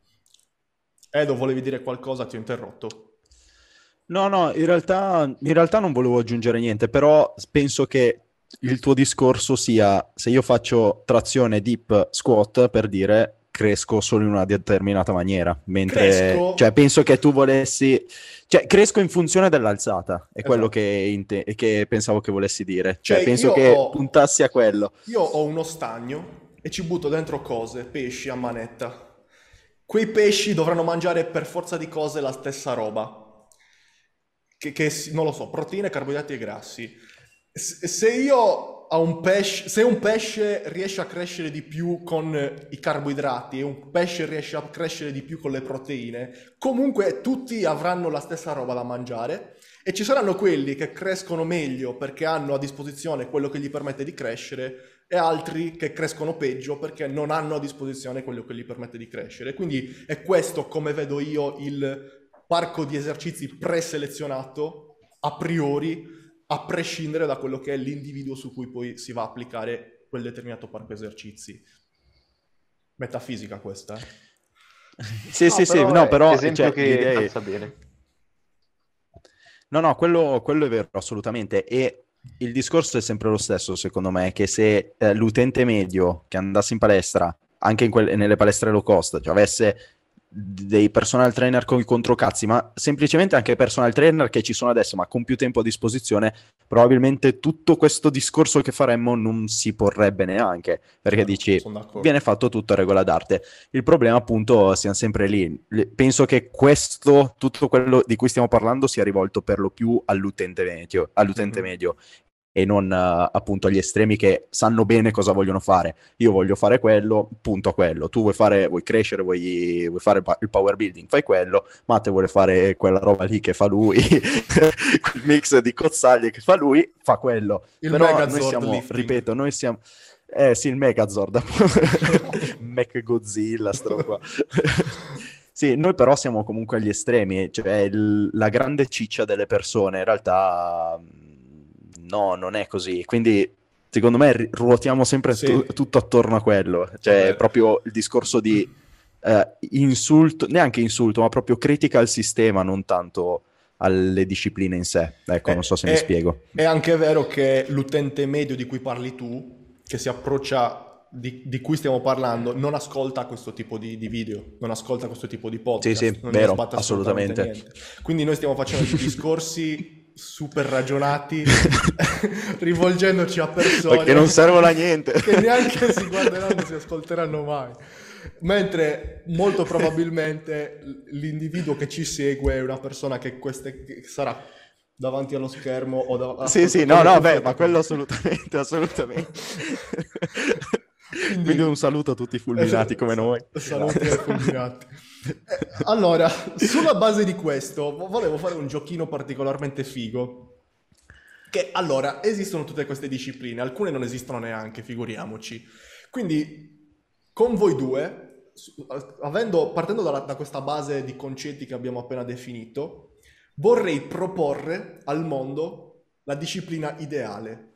Chiaro. Edo, volevi dire qualcosa? Ti ho interrotto. No, no, in realtà, in realtà non volevo aggiungere niente, però penso che il tuo discorso sia se io faccio trazione deep squat per dire cresco solo in una determinata maniera, mentre cioè, penso che tu volessi cioè cresco in funzione dell'alzata, è esatto. quello che, inte- che, pensavo che volessi dire, cioè, cioè penso che ho... puntassi a quello. Io ho uno stagno e ci butto dentro cose, pesci a manetta. Quei pesci dovranno mangiare per forza di cose la stessa roba. Che, che non lo so, proteine, carboidrati e grassi. Se io un pesce, se un pesce riesce a crescere di più con i carboidrati e un pesce riesce a crescere di più con le proteine, comunque tutti avranno la stessa roba da mangiare e ci saranno quelli che crescono meglio perché hanno a disposizione quello che gli permette di crescere e altri che crescono peggio perché non hanno a disposizione quello che gli permette di crescere. Quindi è questo come vedo io il parco di esercizi preselezionato a priori a prescindere da quello che è l'individuo su cui poi si va a applicare quel determinato parco esercizi. Metafisica questa, eh? sì, no, sì, sì, no, però... Esempio cioè, che idee... bene. No, no, quello, quello, è vero, assolutamente. E il discorso è sempre lo stesso, secondo me, che se eh, l'utente medio che andasse in palestra, anche in quelle, nelle palestre low cost, cioè avesse dei personal trainer con i controcazzi, ma semplicemente anche personal trainer che ci sono adesso, ma con più tempo a disposizione, probabilmente tutto questo discorso che faremmo non si porrebbe neanche, perché no, dici viene fatto tutto a regola d'arte. Il problema appunto siamo sempre lì. Penso che questo, tutto quello di cui stiamo parlando sia rivolto per lo più all'utente medio, all'utente mm-hmm. medio e non uh, appunto agli estremi che sanno bene cosa vogliono fare. Io voglio fare quello, punto a quello. Tu vuoi, fare, vuoi crescere, vuoi, vuoi fare il power building, fai quello. Matte vuole fare quella roba lì che fa lui, quel mix di cozzaglie che fa lui, fa quello. Il Però noi siamo, lifting. ripeto, noi siamo... Eh sì, il Megazord, Mech Godzilla, sto qua. Sì, noi però siamo comunque agli estremi, cioè il, la grande ciccia delle persone in realtà no, non è così. Quindi secondo me ruotiamo sempre sì. tu- tutto attorno a quello. Cioè, proprio il discorso di eh, insulto, neanche insulto, ma proprio critica al sistema, non tanto alle discipline in sé. Ecco, eh, non so se è, mi spiego. È anche vero che l'utente medio di cui parli tu, che si approccia di, di, cui stiamo parlando non ascolta questo tipo di, di, video, non ascolta questo tipo di podcast. Sì, sì, vero, assolutamente. assolutamente. Quindi noi stiamo facendo dei discorsi super ragionati rivolgendoci a persone che non servono a niente. che neanche si guarderanno si ascolteranno mai. Mentre molto probabilmente l'individuo che ci segue è una persona che, queste, che sarà davanti allo schermo o da, sì sì no no beh ma quello assolutamente assolutamente quindi, quindi, un saluto a tutti i fulminati esatto, come noi saluti ai fulminati eh, allora, sulla base di questo, volevo fare un giochino particolarmente figo. Che allora, esistono tutte queste discipline, alcune non esistono neanche, figuriamoci. Quindi, con voi due, avendo, partendo da, da questa base di concetti che abbiamo appena definito, vorrei proporre al mondo la disciplina ideale.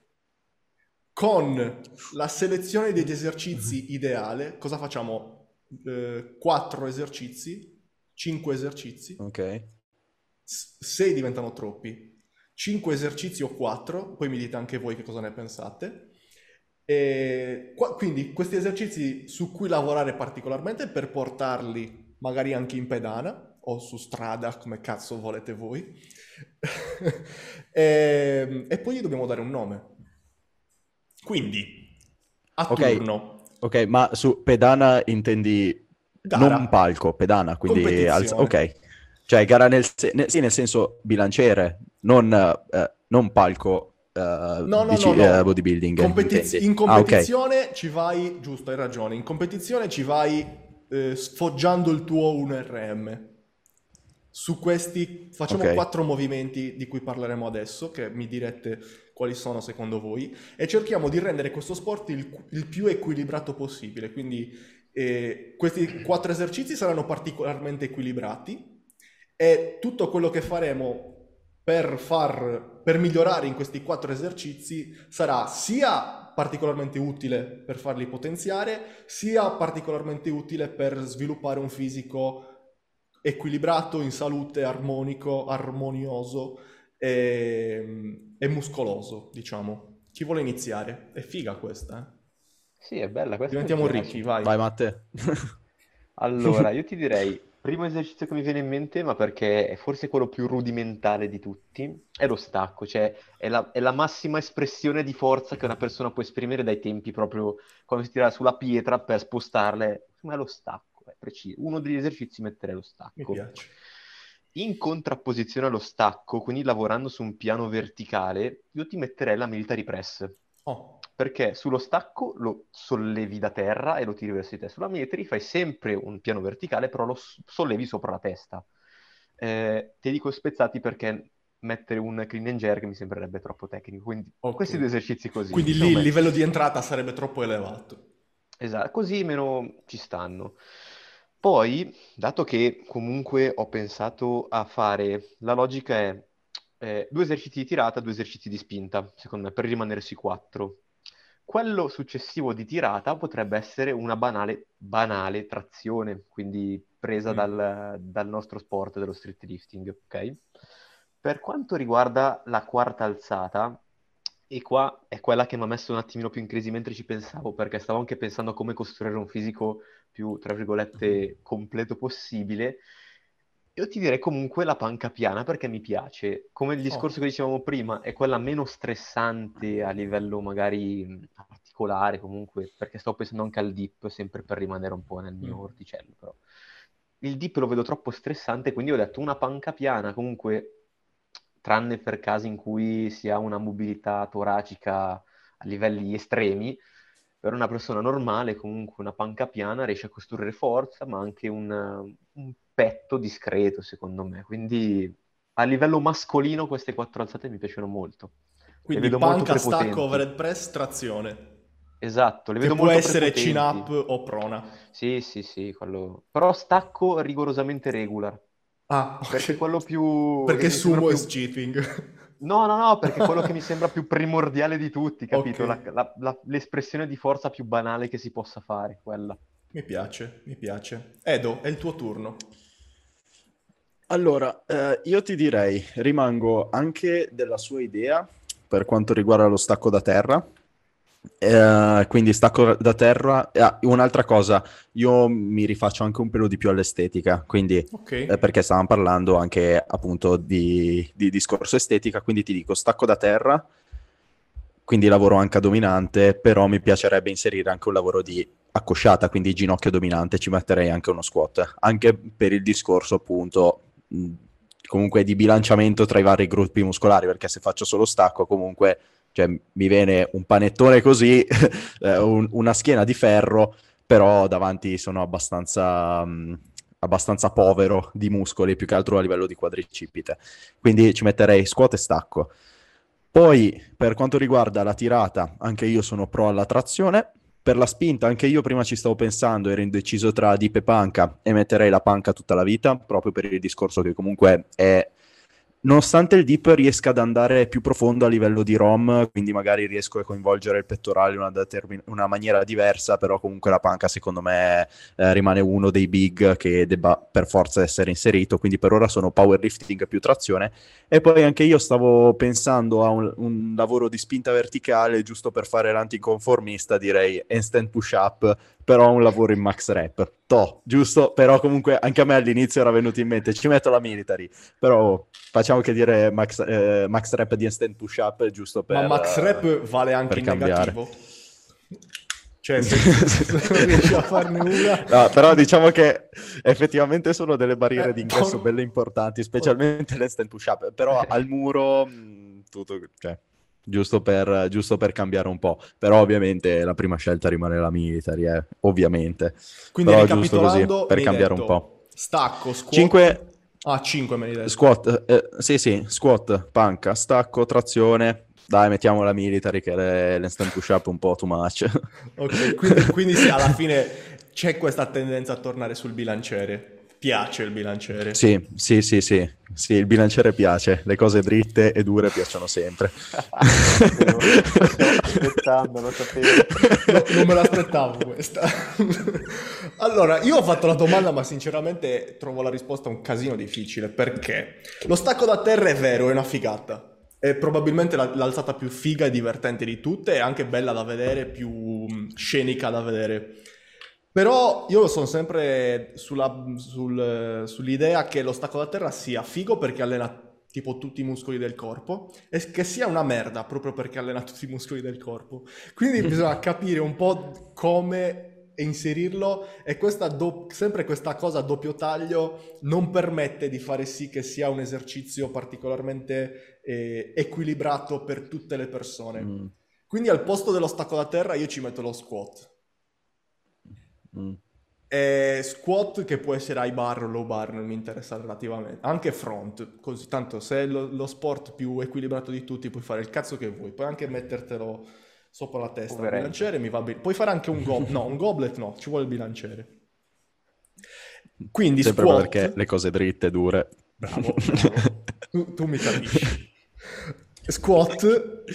Con la selezione degli esercizi ideale, cosa facciamo? Eh, quattro esercizi, cinque esercizi. Ok. 6 diventano troppi. 5 esercizi o 4, poi mi dite anche voi che cosa ne pensate. E qua- quindi questi esercizi su cui lavorare particolarmente per portarli magari anche in pedana o su strada, come cazzo volete voi. e, e poi gli dobbiamo dare un nome. Quindi, a Ok. turno, Ok, ma su pedana intendi gara. non palco, pedana, quindi Competizione. alza- ok. Cioè gara nel, se- sì, nel senso bilanciere, non, eh, non palco eh, No, no, dici- no, no. eh, bodybuilding. Competiz- in Ah, ok. competizione ci vai, giusto, hai ragione, in competizione ci vai eh, sfoggiando il tuo 1RM. Su questi facciamo Ok. quattro movimenti di cui parleremo adesso, che mi direte quali sono secondo voi, e cerchiamo di rendere questo sport il, il più equilibrato possibile. Quindi eh, questi quattro esercizi saranno particolarmente equilibrati e tutto quello che faremo per, far, per migliorare in questi quattro esercizi sarà sia particolarmente utile per farli potenziare, sia particolarmente utile per sviluppare un fisico equilibrato, in salute, armonico, armonioso e, e muscoloso, diciamo. Chi vuole iniziare? È figa questa, eh? Sì, è bella questa. mi Diventiamo ricchi, vai. Vai Matte. Allora, io ti direi, primo esercizio che mi viene in mente, ma perché è forse quello più rudimentale di tutti, è lo stacco, cioè è la, è la massima espressione di forza che una persona può esprimere dai tempi proprio quando si tira sulla pietra per spostarle, ma è lo stacco, è preciso. Uno degli esercizi metterei lo Mi stacco. piace. In contrapposizione allo stacco, quindi lavorando su un piano verticale, io ti metterei la military press. Oh, Perché sullo stacco lo sollevi da terra e lo tiri verso di te. Sulla military fai sempre un piano verticale, però lo sollevi sopra la testa. Eh, ti dico spezzati perché mettere un clean and jerk mi sembrerebbe troppo tecnico. Quindi Ok. questi due esercizi così. quindi lì il livello di entrata sarebbe troppo elevato. Esatto, così meno ci stanno. Poi, dato che comunque ho pensato a fare, la logica è eh, due esercizi di tirata, due esercizi di spinta, secondo me, per rimanere sui quattro. Quello successivo di tirata potrebbe essere una banale, banale trazione, quindi presa Mm. dal, dal nostro sport, dello street lifting, ok? Per quanto riguarda la quarta alzata, e qua è quella che mi ha messo un attimino più in crisi mentre ci pensavo, perché stavo anche pensando a come costruire un fisico più, tra virgolette, completo possibile. Io ti direi comunque la panca piana perché mi piace. Come il discorso che dicevamo prima, è quella meno stressante a livello magari mh, articolare, comunque, perché stavo pensando anche al dip, sempre per rimanere un po' nel mio Mm. orticello, però. Il dip lo vedo troppo stressante, quindi ho detto una panca piana, comunque, tranne per casi in cui si ha una mobilità toracica a livelli estremi, per una persona normale comunque una panca piana riesce a costruire forza, ma anche un, un petto discreto, secondo me. Quindi a livello mascolino queste quattro alzate mi piacciono molto. Quindi panca, stacco, overhead press, trazione. Esatto, le Che vedo può essere chin up o prona. Sì, sì, sì, quello... Però stacco rigorosamente regular, Ah, ok. perché quello più... Perché sumo più- cheating. No, no, no, perché è quello che mi sembra più primordiale di tutti, capito? Ok. La- la- la- l'espressione di forza più banale che si possa fare, quella. Mi piace, mi piace. Edo, è il tuo turno. Allora, eh, io ti direi, rimango anche della sua idea per quanto riguarda lo stacco da terra. Eh, quindi stacco da terra. Ah, un'altra cosa, io mi rifaccio anche un pelo di più all'estetica, quindi Ok. eh, perché stavamo parlando anche appunto di, di discorso estetica, quindi ti dico stacco da terra, quindi lavoro anche a dominante, però mi piacerebbe inserire anche un lavoro di accosciata, quindi ginocchio dominante, ci metterei anche uno squat, anche per il discorso appunto mh, comunque di bilanciamento tra i vari gruppi muscolari, perché se faccio solo stacco comunque cioè, mi viene un panettone così, eh, un- una schiena di ferro, però davanti sono abbastanza, mh, abbastanza povero di muscoli, più che altro a livello di quadricipite. Quindi ci metterei squat e stacco. Poi, per quanto riguarda la tirata, anche io sono pro alla trazione. Per la spinta, anche io prima ci stavo pensando, ero indeciso tra dip e panca e metterei la panca tutta la vita, proprio per il discorso che comunque è nonostante il dip riesca ad andare più profondo a livello di ROM, quindi magari riesco a coinvolgere il pettorale in una, determin- una maniera diversa, però comunque la panca secondo me eh, rimane uno dei big che debba per forza essere inserito, quindi per ora sono powerlifting più trazione. E poi anche io stavo pensando a un, un lavoro di spinta verticale, giusto per fare l'anticonformista, direi handstand push-up, però un lavoro in max rep. To, giusto? Però comunque anche a me all'inizio era venuto in mente, ci metto la military, però facciamo che dire max, eh, max rep di instant push up giusto per Ma max rep vale anche in cambiare. negativo? Cioè, se, non riesci a farne una... No, però diciamo che effettivamente sono delle barriere Eh, di ingresso con- belle importanti, specialmente l'instant push up, però al muro mh, tutto, cioè, giusto per, giusto per cambiare un po', però ovviamente la prima scelta rimane la military, eh, ovviamente. Quindi Però giusto così, per cambiare un detto po'. Stacco, squat... 5 Ah, 5 me hai detto. squat, eh, sì sì, squat, panca, stacco, trazione, dai mettiamo la military che le- l'instant push up un po' too much. Ok, quindi, quindi sì, alla fine c'è questa tendenza a tornare sul bilanciere. Piace il bilanciere. Sì, sì, sì, sì, sì, il bilanciere piace, le cose dritte e dure piacciono sempre. Lo aspettando, lo sapevo. No, non me l'aspettavo questa. allora, io ho fatto la domanda, ma sinceramente trovo la risposta un casino difficile. Perché lo stacco da terra è vero, è una figata. È probabilmente la- l'alzata più figa e divertente di tutte, e anche bella da vedere, più scenica da vedere. Però io sono sempre sulla- sul- sull'idea che lo stacco da terra sia figo perché allena tipo tutti i muscoli del corpo e che sia una merda proprio perché allena tutti i muscoli del corpo. Quindi bisogna capire un po' come inserirlo e questa do- sempre questa cosa a doppio taglio non permette di fare sì che sia un esercizio particolarmente eh, equilibrato per tutte le persone. Mm, Quindi al posto dello stacco da terra io ci metto lo squat. Mm. E squat che può essere high bar o low bar, non mi interessa relativamente. Anche front, così tanto se è lo, lo sport più equilibrato di tutti puoi fare il cazzo che vuoi, puoi anche mettertelo sopra la testa. Il Poveretto. bilanciere mi va bene. Puoi fare anche un goblet, no, un goblet no, ci vuole il bilanciere. Quindi Sempre squat, perché le cose dritte, dure. Bravo, bravo. Tu, tu mi capisci. Squat,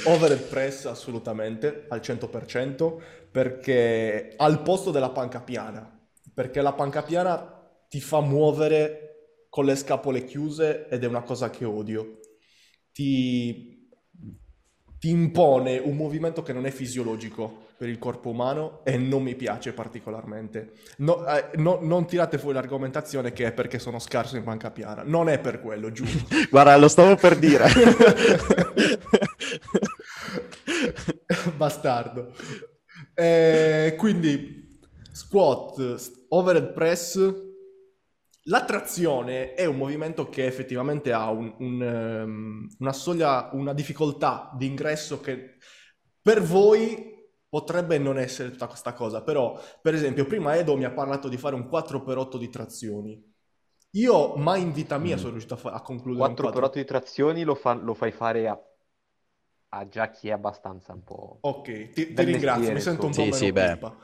overhead press assolutamente al 100% perché al posto della panca piana, perché la panca piana ti fa muovere con le scapole chiuse ed è una cosa che odio. Ti, ti impone un movimento che non è fisiologico per il corpo umano e non mi piace particolarmente. No- eh, no- non tirate fuori l'argomentazione che è perché sono scarso in panca piana. Non è per quello, giuro. Guarda, lo stavo per dire. Bastardo. Eh, quindi, squat, overhead press. La trazione è un movimento che effettivamente ha un- un, ehm, una soglia, una difficoltà di ingresso che per voi potrebbe non essere tutta questa cosa, però per esempio prima Edo mi ha parlato di fare un 4x8 di trazioni. Io mai in vita mia Mm. sono riuscito a, fa- a concludere un 4 per 8 di trazioni lo, fa- lo fai fare a, a già chi è abbastanza un po'... Ok, ti, ti ringrazio, mi sento un po'. Sì, meno sì, beh. colpa.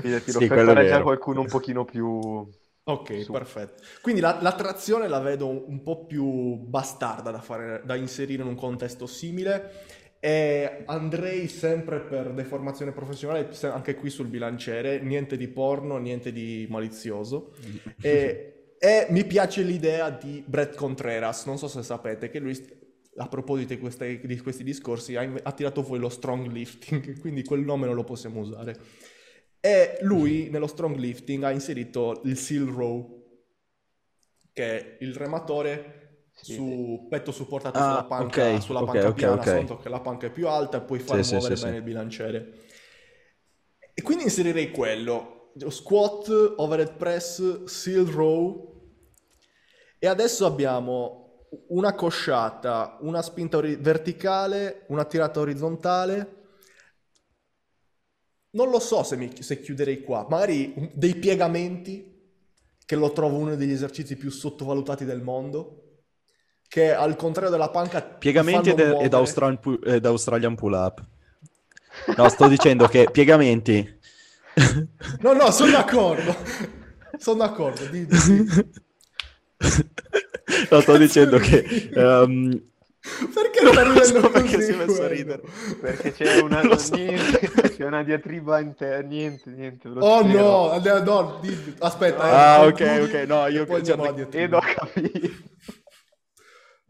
Fidati, lo Sì, fai fare già qualcuno un pochino più... Ok, Su. perfetto. Quindi la, la trazione la vedo un, un po' più bastarda da fare, da inserire in un contesto simile e andrei sempre per deformazione professionale, anche qui sul bilanciere, niente di porno, niente di malizioso. E, e mi piace l'idea di Brett Contreras, non so se sapete che lui, a proposito di, queste- di questi discorsi, ha, ha tirato fuori lo strong lifting, quindi quel nome non lo possiamo usare. E lui nello strong lifting ha inserito il seal row, che è il rematore Sì, su petto supportato Ah, sulla panca, ok, sulla panca ok, piana, ok. sotto che la panca è più alta e puoi far Sì, muovere sì, bene il bilanciere. E quindi inserirei quello, squat, overhead press, seal row e adesso abbiamo una cosciata, una spinta ori- verticale, una tirata orizzontale. Non lo so se, mi- se chiuderei qua, magari dei piegamenti, che lo trovo uno degli esercizi più sottovalutati del mondo, che al contrario della panca ti Piegamenti ed, ed. Australian, pu- ed Australian pull-up. No, sto dicendo che piegamenti... No, no, sono d'accordo. Sono d'accordo. di- di- di- No, sto dicendo che... ehm, Perché sta non lo ridendo so perché si è messo a ridere. Perché c'è una, so. niente, c'è una diatriba interna, niente, niente. Oh no, no, di- aspetta. Ah, eh, ok, ok, no, e io- poi andiamo cioè, diatriba. ho capito.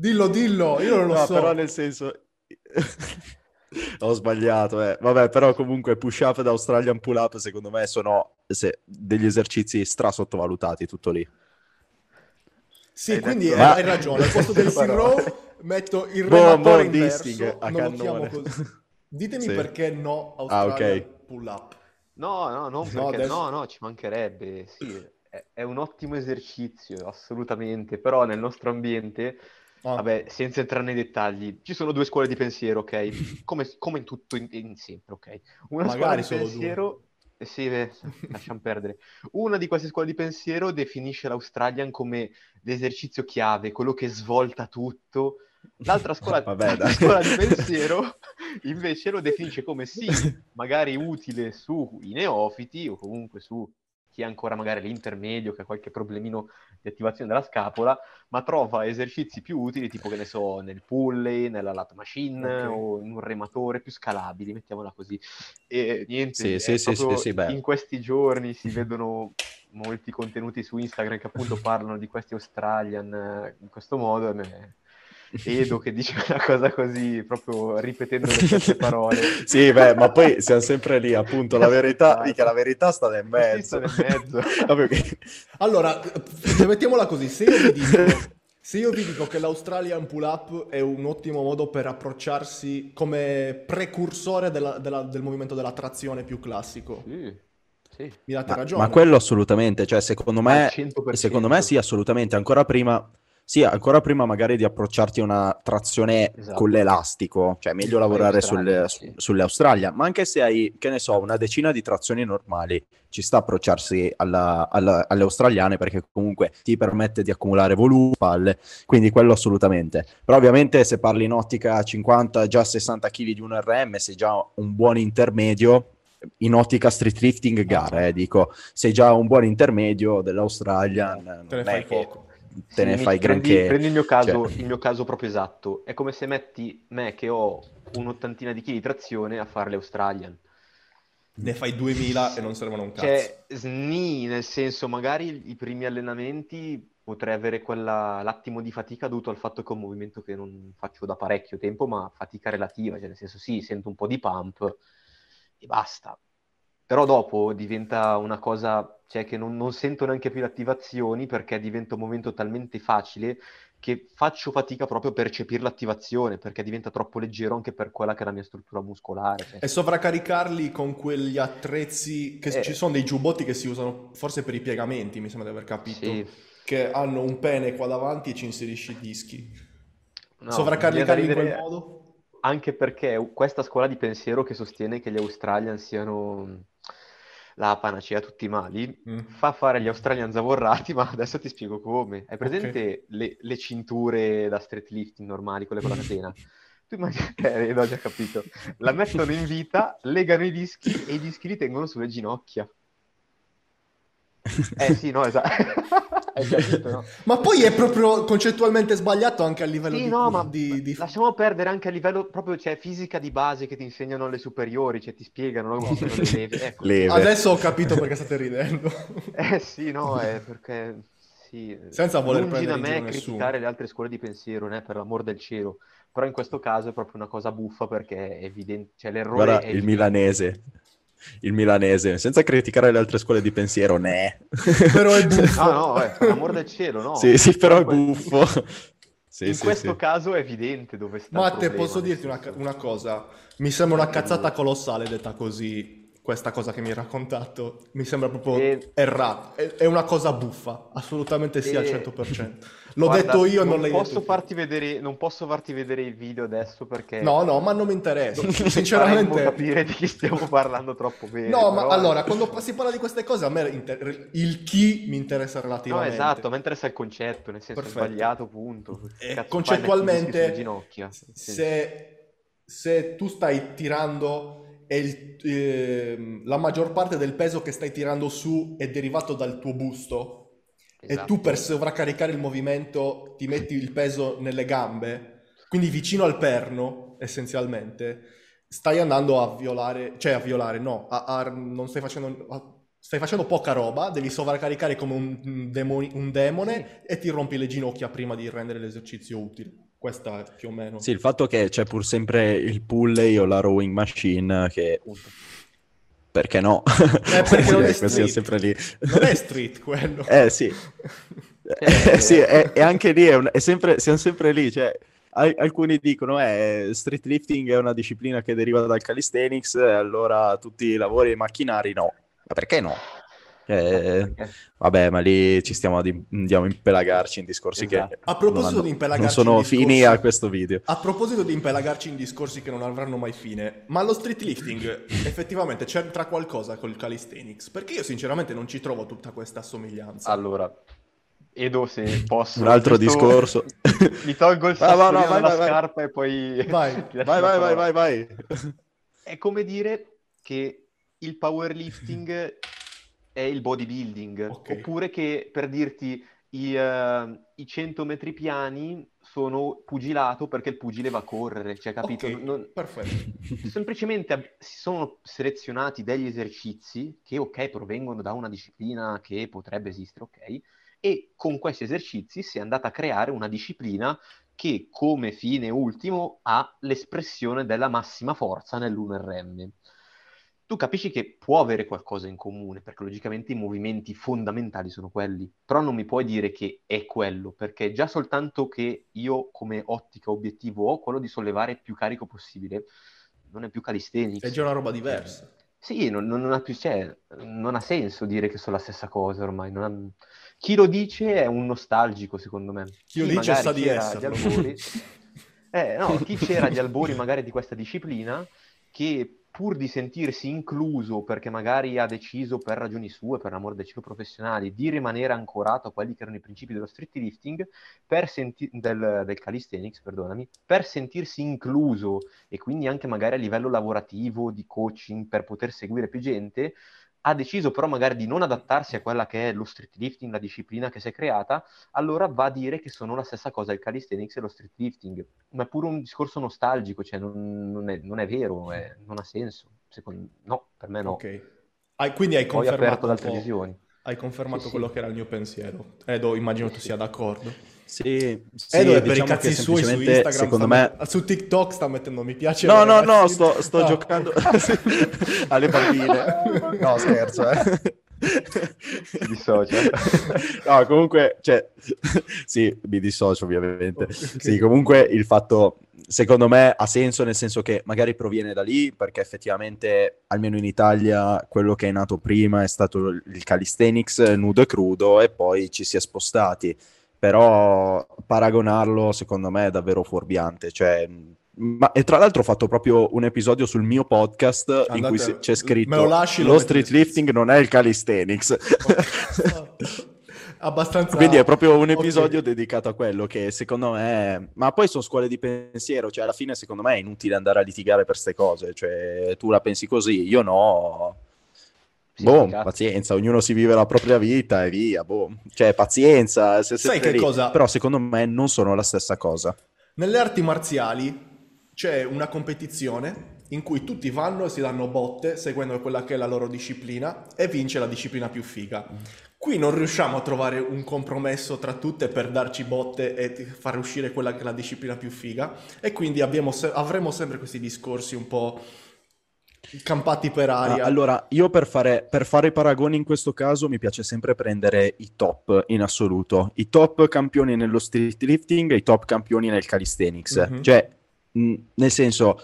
Dillo, dillo, io non lo No, so. però nel senso... Ho sbagliato, eh. Vabbè, però comunque push up ed Australian pull up secondo me sono se- degli esercizi stra sottovalutati, tutto lì. Sì, Hai quindi detto- hai Ma- hai ragione. Al posto del Però- row metto il rematore boh, inverso. a non lo chiamo cannone. così. Ditemi Sì. perché no Ah, Australian ok. pull up. No, no, non No, perché adesso- no, no, ci mancherebbe, sì, è, è un ottimo esercizio, assolutamente, però nel nostro ambiente, Ah, vabbè, senza entrare nei dettagli, ci sono due scuole di pensiero, ok? Come, come in tutto, in, in sempre, ok? Una scuola Magari di solo due. pensiero, eh sì, beh, lasciamo perdere, una di queste scuole di pensiero definisce l'Australian come l'esercizio chiave, quello che svolta tutto, l'altra scuola, Vabbè, l'altra scuola di pensiero invece lo definisce come sì, magari utile sui neofiti o comunque su chi ha ancora magari l'intermedio, che ha qualche problemino di attivazione della scapola, ma trova esercizi più utili, tipo che ne so, nel pulley, nella lat machine Ok. o in un rematore più scalabili, mettiamola così. E niente, Sì, sì, sì, in questi giorni si vedono molti contenuti su Instagram che appunto parlano di questi Australian eh, in questo modo e me- Edo che dice una cosa così, proprio ripetendo le stesse parole. Sì, beh, ma poi siamo sempre lì, appunto, la verità, Aspettate. mica la verità sta nel mezzo. sta nel mezzo. Allora, eh, mettiamola così, se io vi dico, se io vi dico che l'Australian pull up è un ottimo modo per approcciarsi come precursore della- della- del movimento della trazione più classico, Sì, sì. mi date Ma, ragione. ma quello assolutamente, cioè secondo me, Al 100%. secondo me sì, assolutamente, ancora prima, sì, ancora prima magari di approcciarti a una trazione Esatto. con l'elastico, cioè meglio lavorare sulle, sì. su- sulle Australia, ma anche se hai, che ne so, una decina di trazioni normali, ci sta approcciarsi alla- alla- alle australiane perché comunque ti permette di accumulare volume, palle, quindi quello assolutamente. Però ovviamente se parli in ottica 50, già 60 kg di un RM, sei già un buon intermedio, in ottica street lifting gara, eh, dico, sei già un buon intermedio dell'Australian, Te ne fai che poco. Te ne Sì, fai prendi, granché. prendi il mio caso, cioè. il mio caso proprio esatto. È come se metti me che ho un'ottantina di chili di trazione a fare le Australian. Ne fai 2000 e non servono un cazzo. Cioè, sni, nel senso, magari i primi allenamenti potrei avere quella, l'attimo di fatica dovuto al fatto che è un movimento che non faccio da parecchio tempo, ma fatica relativa, cioè nel senso sì, sento un po' di pump e basta. Però dopo diventa una cosa, cioè che non, non sento neanche più le attivazioni perché diventa un movimento talmente facile che faccio fatica proprio a percepire l'attivazione perché diventa troppo leggero anche per quella che è la mia struttura muscolare. cioè. E sovraccaricarli con quegli attrezzi che Eh. ci sono dei giubbotti che si usano forse per i piegamenti, mi sembra di aver capito, Sì. che hanno un pene qua davanti e ci inserisci i dischi. No, Sovraccaricarli in quel modo? Anche perché questa scuola di pensiero che sostiene che gli Australian siano la panacea a tutti i mali, Mm. fa fare gli Australian zavorrati, ma adesso ti spiego come. Hai presente le, le cinture da street lifting normali, quelle con la catena? Tu immagini, eh, l'ho già capito, la mettono in vita, legano i dischi e i dischi li tengono sulle ginocchia. Eh sì, no, esatto. Hai capito, no? Ma poi è proprio concettualmente sbagliato anche a livello Sì, di, no, ma di- di- lasciamo perdere anche a livello proprio, cioè, fisica di base che ti insegnano alle superiori, cioè ti spiegano no, come sono le leve. Ecco. Leve. Adesso ho capito perché state ridendo. Eh sì, no, è perché sì, Senza voler lungi da prendere in me criticare nessuno. le altre scuole di pensiero, né, per l'amor del cielo. Però in questo caso è proprio una cosa buffa perché è evidente, cioè l'errore Guarda, è il evidente. milanese. Il milanese, senza criticare le altre scuole di pensiero, ne. Però è buffo. No, no, per l'amor del cielo, no. Sì, sì, però è buffo. Sì, in sì, questo sì. caso è evidente dove sta Matte, posso dirti una, una cosa? Mi sembra una cazzata colossale detta così, questa cosa che mi hai raccontato. Mi sembra proprio E- errato. È, è una cosa buffa, assolutamente sì al E- 100%. L'ho Guarda, detto io, non, non l'hai posso detto vedere, non posso farti vedere il video adesso perché No, no, ma non mi interessa. Sinceramente... capire di chi stiamo parlando troppo bene. No, ma però- allora, quando si parla di queste cose, a me inter- il chi mi interessa No, relativamente. esatto, a me interessa il concetto, nel senso Perfetto. sbagliato, punto. E Cazzo, concettualmente, fai, se, se tu stai tirando e il- ehm, la maggior parte del peso che stai tirando su è derivato dal tuo busto, e Esatto. tu per sovraccaricare il movimento ti metti il peso nelle gambe, quindi vicino al perno, essenzialmente, stai andando a violare, cioè a violare, no, a- a- non stai facendo, a- stai facendo poca roba, devi sovraccaricare come un, demoni- un demone e ti rompi le ginocchia prima di rendere l'esercizio utile. Questa è più o meno. Sì, il fatto che c'è pur sempre il pulley o la rowing machine che... Appunto. Perché no? Eh, perché non è street. sempre lì. Non è street quello. Eh sì, Eh, sì, è, è anche lì, è, un- è sempre, siamo sempre lì, cioè, al- alcuni dicono eh, street lifting è una disciplina che deriva dal calisthenics, e allora tutti i lavori e i macchinari no. Ma perché no? Eh, Perché- vabbè, ma lì ci stiamo ad, andiamo a impelagarci in discorsi Esatto. che A proposito non, hanno- di impelagarci non sono in discorsi- fini a questo video. A proposito di impelagarci in discorsi che non avranno mai fine, ma lo street lifting effettivamente c'entra qualcosa col calisthenics? Perché io sinceramente non ci trovo tutta questa somiglianza. Allora, Edo, se posso... Un altro giusto- discorso. Mi tolgo il Ah, va, no, vai, dalla vai, vai. scarpa e poi... Vai. Vai, vai, vai, vai, vai. È come dire che il powerlifting è il bodybuilding, Ok. oppure che per dirti i, eh, i 100 metri piani sono pugilato perché il pugile va a correre, cioè capito? Ok, Non- perfetto. semplicemente si sono selezionati degli esercizi che, ok, provengono da una disciplina che potrebbe esistere, ok, e con questi esercizi si è andata a creare una disciplina che come fine ultimo ha l'espressione della massima forza nell'1RM. Tu capisci che può avere qualcosa in comune, perché logicamente i movimenti fondamentali sono quelli, però non mi puoi dire che è quello, perché già soltanto che io come ottica obiettivo ho quello di sollevare più carico possibile, non è più calisthenics. È già una roba diversa. Sì, non, non ha più, cioè, non ha senso dire che sono la stessa cosa ormai. ha- Chi lo dice è un nostalgico, secondo me. Chi lo Chi dice sa di esserlo. albori- Eh, no, chi c'era agli albori magari di questa disciplina che pur di sentirsi incluso perché magari ha deciso per ragioni sue, per l'amore del cielo professionali, di rimanere ancorato a quelli che erano i principi dello street lifting, senti- del, del calisthenics, perdonami, per sentirsi incluso e quindi anche magari a livello lavorativo, di coaching, per poter seguire più gente, ha deciso però magari di non adattarsi a quella che è lo street lifting, la disciplina che si è creata, allora va a dire che sono la stessa cosa il calisthenics e lo street lifting. Ma è pure un discorso nostalgico, cioè non, non è, non è vero, è- non ha senso. Secondo- no, per me no. Ok. Hai- quindi hai Poi confermato, aperto ad un altre po'- visioni. hai confermato Sì, sì. quello che era il mio pensiero. Edo, immagino tu sia d'accordo. Sì, sì, Edo è per i diciamo cazzi suoi su Instagram. secondo me... met- Su TikTok sta mettendo mi piace. No, no, no, sto, sto Ah. giocando alle bambine. No, scherzo, eh. Si dissocia. No, comunque, cioè, sì, mi dissocio ovviamente. Ok. Sì, comunque il fatto, secondo me, ha senso nel senso che magari proviene da lì, perché effettivamente, almeno in Italia, quello che è nato prima è stato il calisthenics nudo e crudo e poi ci si è spostati. Però paragonarlo, secondo me, è davvero fuorviante. Cioè, ma, e tra l'altro ho fatto proprio un episodio sul mio podcast in Andate- cui si- c'è scritto lo lasci, lo lo metto in street lifting non è il calisthenics. Abbastanza. Quindi è proprio un episodio dedicato a quello che secondo me... Ma poi sono scuole di pensiero, cioè alla fine secondo me è inutile andare a litigare per queste cose, cioè tu la pensi così, io no... Boh, pazienza, ognuno si vive la propria vita e via, boh. Cioè pazienza, se Sai che lì. cosa? Però secondo me non sono la stessa cosa. Nelle arti marziali c'è una competizione in cui tutti vanno e si danno botte seguendo quella che è la loro disciplina e vince la disciplina più figa. Qui non riusciamo a trovare un compromesso tra tutte per darci botte e far uscire quella che è la disciplina più figa e quindi abbiamo se- avremo sempre questi discorsi un po' campati per aria. Ah, allora, io per fare, per fare paragoni in questo caso mi piace sempre prendere i top in assoluto, i top campioni nello street lifting e i top campioni nel calisthenics. Mhm. Cioè, mh, nel senso,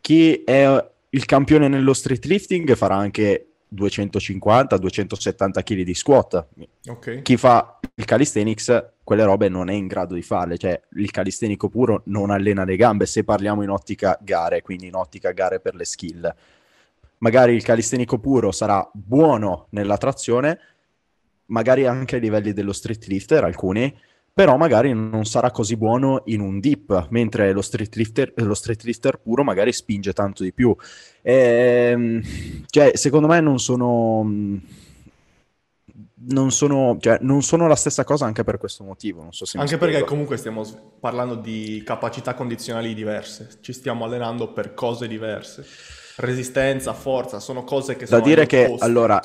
chi è il campione nello street lifting farà anche 250-270 kg di squat. Ok. Chi fa il calisthenics, quelle robe non è in grado di farle, cioè il calistenico puro non allena le gambe se parliamo in ottica gare, quindi in ottica gare per le skill. Magari il calistenico puro sarà buono nella trazione, magari anche ai livelli dello street lifter, alcuni, però magari non sarà così buono in un dip, mentre lo street lifter, lo street lifter puro magari spinge tanto di più. Ehm, cioè, secondo me non sono... non sono, cioè, non sono la stessa cosa anche per questo motivo. Non so se anche perché comunque stiamo parlando di capacità condizionali diverse, ci stiamo allenando per cose diverse. Resistenza, forza, sono cose che da sono... Da dire che, allora,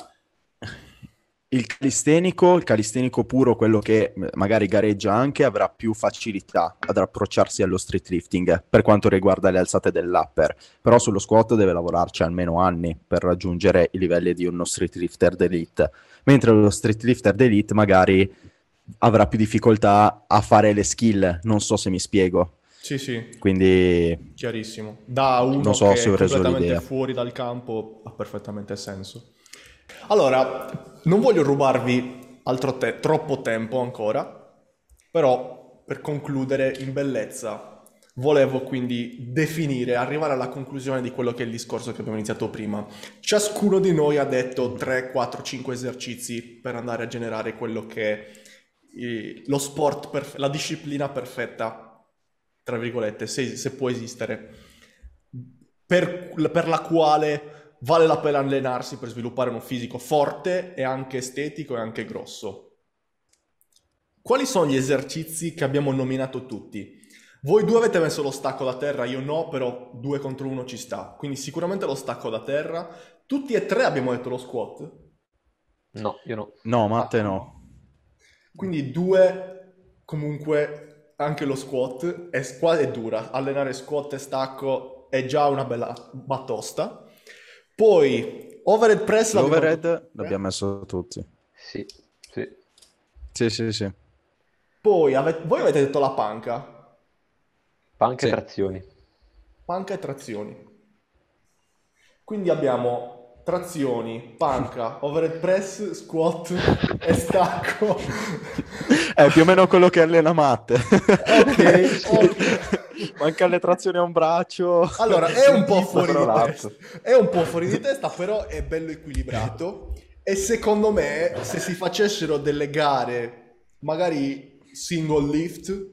il calistenico, il calistenico puro, quello che magari gareggia anche, avrà più facilità ad approcciarsi allo street lifting per quanto riguarda le alzate dell'upper. Però sullo squat deve lavorarci almeno anni per raggiungere i livelli di uno street lifter d'elite. Mentre lo street lifter d'elite magari avrà più difficoltà a fare le skill. Non so se mi spiego. Sì, sì. Quindi... Chiarissimo. Da uno non so che se è completamente fuori dal campo ha perfettamente senso. Allora, non voglio rubarvi altro te- troppo tempo ancora, però per concludere in bellezza volevo quindi definire, arrivare alla conclusione di quello che è il discorso che abbiamo iniziato prima. Ciascuno di noi ha detto 3, 4, 5 esercizi per andare a generare quello che è lo sport, perf- la disciplina perfetta, tra virgolette, se, se può esistere, per, per la quale vale la pena allenarsi per sviluppare un fisico forte e anche estetico e anche grosso. Quali sono gli esercizi che abbiamo nominato tutti? Voi due avete messo lo stacco da terra, io no, però due contro uno ci sta. Quindi sicuramente lo stacco da terra. Tutti e tre abbiamo detto lo squat? No, io no. No, Matte no. Quindi due, comunque, anche lo squat è, è dura. Allenare squat e stacco è già una bella batosta. Poi overhead press l'overhead l'abbiamo messo tutti. Sì, sì. Sì, sì, sì. Poi ave- voi avete detto la panca. Panca sì. e trazioni. Panca e trazioni. Quindi abbiamo trazioni, panca, overhead press, squat e stacco. È più o meno quello che allena Matte. ok, ok. Manca le trazioni a un braccio. Allora, è un po' fuori di testa. È un po' fuori di testa, però è bello equilibrato. E secondo me, se si facessero delle gare, magari single lift,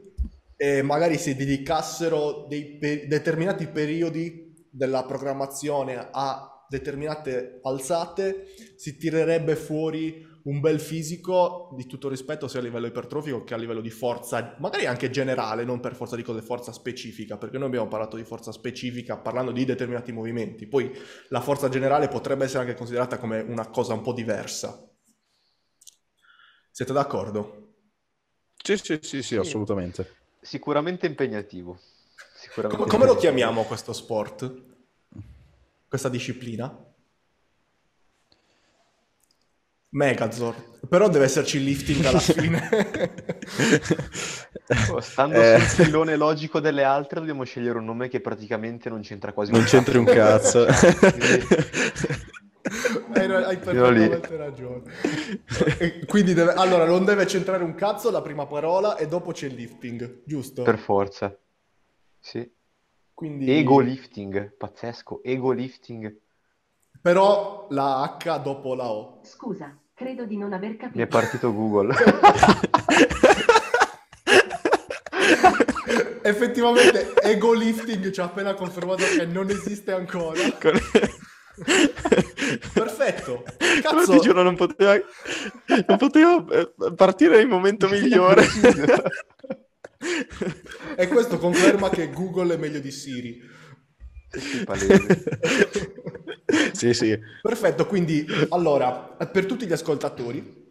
e magari si dedicassero dei pe- determinati periodi della programmazione a determinate alzate, si tirerebbe fuori un bel fisico di tutto rispetto sia a livello ipertrofico che a livello di forza, magari anche generale, non per forza di cose, forza specifica, perché noi abbiamo parlato di forza specifica parlando di determinati movimenti, poi la forza generale potrebbe essere anche considerata come una cosa un po' diversa. Siete d'accordo? Sì, sì, sì, sì, assolutamente. Sicuramente impegnativo. Sicuramente come, come lo chiamiamo questo sport? Questa disciplina? Megazord. Però deve esserci il lifting alla fine. oh, stando eh... sul filone logico delle altre, dobbiamo scegliere un nome che praticamente non c'entra quasi Non c'entri un cazzo. hai, hai perfettamente ragione. quindi deve... allora non deve centrare un cazzo la prima parola e dopo c'è il lifting, giusto? Per forza. Sì. Quindi... Ego lifting, pazzesco, ego lifting. Però la H dopo la O. Scusa, credo di non aver capito. Mi è partito Google. Effettivamente ego lifting ci ha appena confermato che non esiste ancora. Perfetto. Cazzo. ti giuro, non poteva, non poteva eh, partire nel momento migliore. e questo conferma che Google è meglio di Siri. sì, sì. Perfetto, quindi allora, per tutti gli ascoltatori,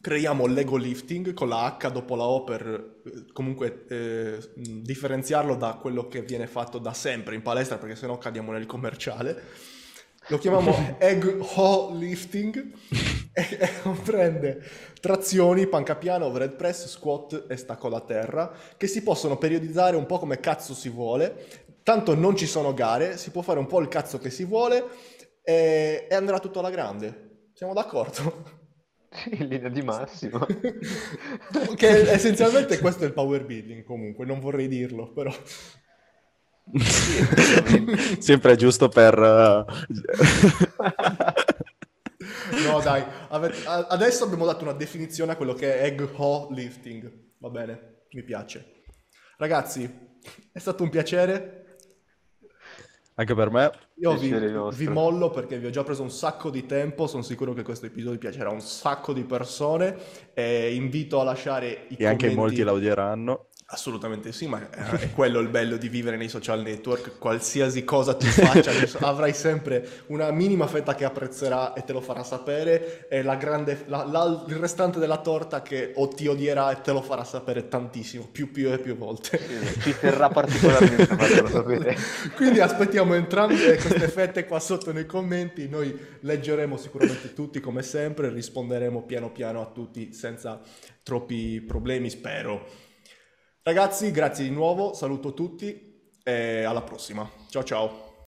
creiamo l'ego lifting con la H dopo la O per eh, comunque eh, differenziarlo da quello che viene fatto da sempre in palestra, perché sennò cadiamo nel commerciale. Lo chiamiamo egg ho lifting e, comprende trazioni, panca piana, overhead press, squat e stacco da terra che si possono periodizzare un po' come cazzo si vuole Tanto non ci sono gare, si può fare un po' il cazzo che si vuole e, e andrà tutto alla grande. Siamo d'accordo? In linea di massima. che essenzialmente questo è il power building comunque, non vorrei dirlo, però... Sempre giusto per... Uh... no dai, adesso abbiamo dato una definizione a quello che è egg ho lifting, va bene, mi piace. Ragazzi, è stato un piacere, Anche per me. Io vi, vi mollo perché vi ho già preso un sacco di tempo, sono sicuro che questo episodio piacerà a un sacco di persone e invito a lasciare i E anche commenti. molti la odieranno. Assolutamente sì, ma eh, è quello il bello di vivere nei social network, qualsiasi cosa tu faccia, avrai sempre una minima fetta che apprezzerà e te lo farà sapere e la grande, la- la- il restante della torta che o ti odierà e te lo farà sapere tantissimo, più più e più volte. Ci terrà particolarmente a sapere. Quindi aspettiamo entrambe queste fette qua sotto nei commenti, noi leggeremo sicuramente tutti come sempre, risponderemo piano piano a tutti senza troppi problemi, spero. Ragazzi, grazie di nuovo, saluto tutti e alla prossima. Ciao ciao.